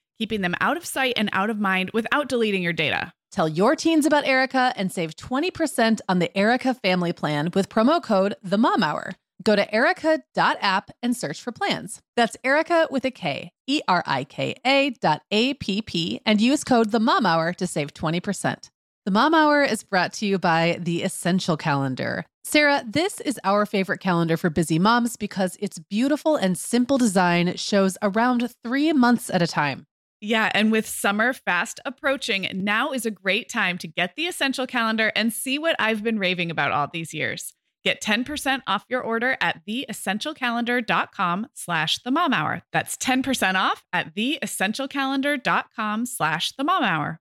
keeping them out of sight and out of mind without deleting your data. Tell your teens about Erika and save 20% on the Erika family plan with promo code The Mom Hour. Go to erika.app and search for plans. That's Erika with a K, E R I K A dot A P P, and use code The Mom Hour to save 20%. The Mom Hour is brought to you by the Essential Calendar. Sarah, this is our favorite calendar for busy moms because its beautiful and simple design shows around three months at a time. Yeah, and with summer fast approaching, now is a great time to get the Essential Calendar and see what I've been raving about all these years. Get 10% off your order at theessentialcalendar.com slash the mom hour. That's 10% off at theessentialcalendar.com slash the mom hour.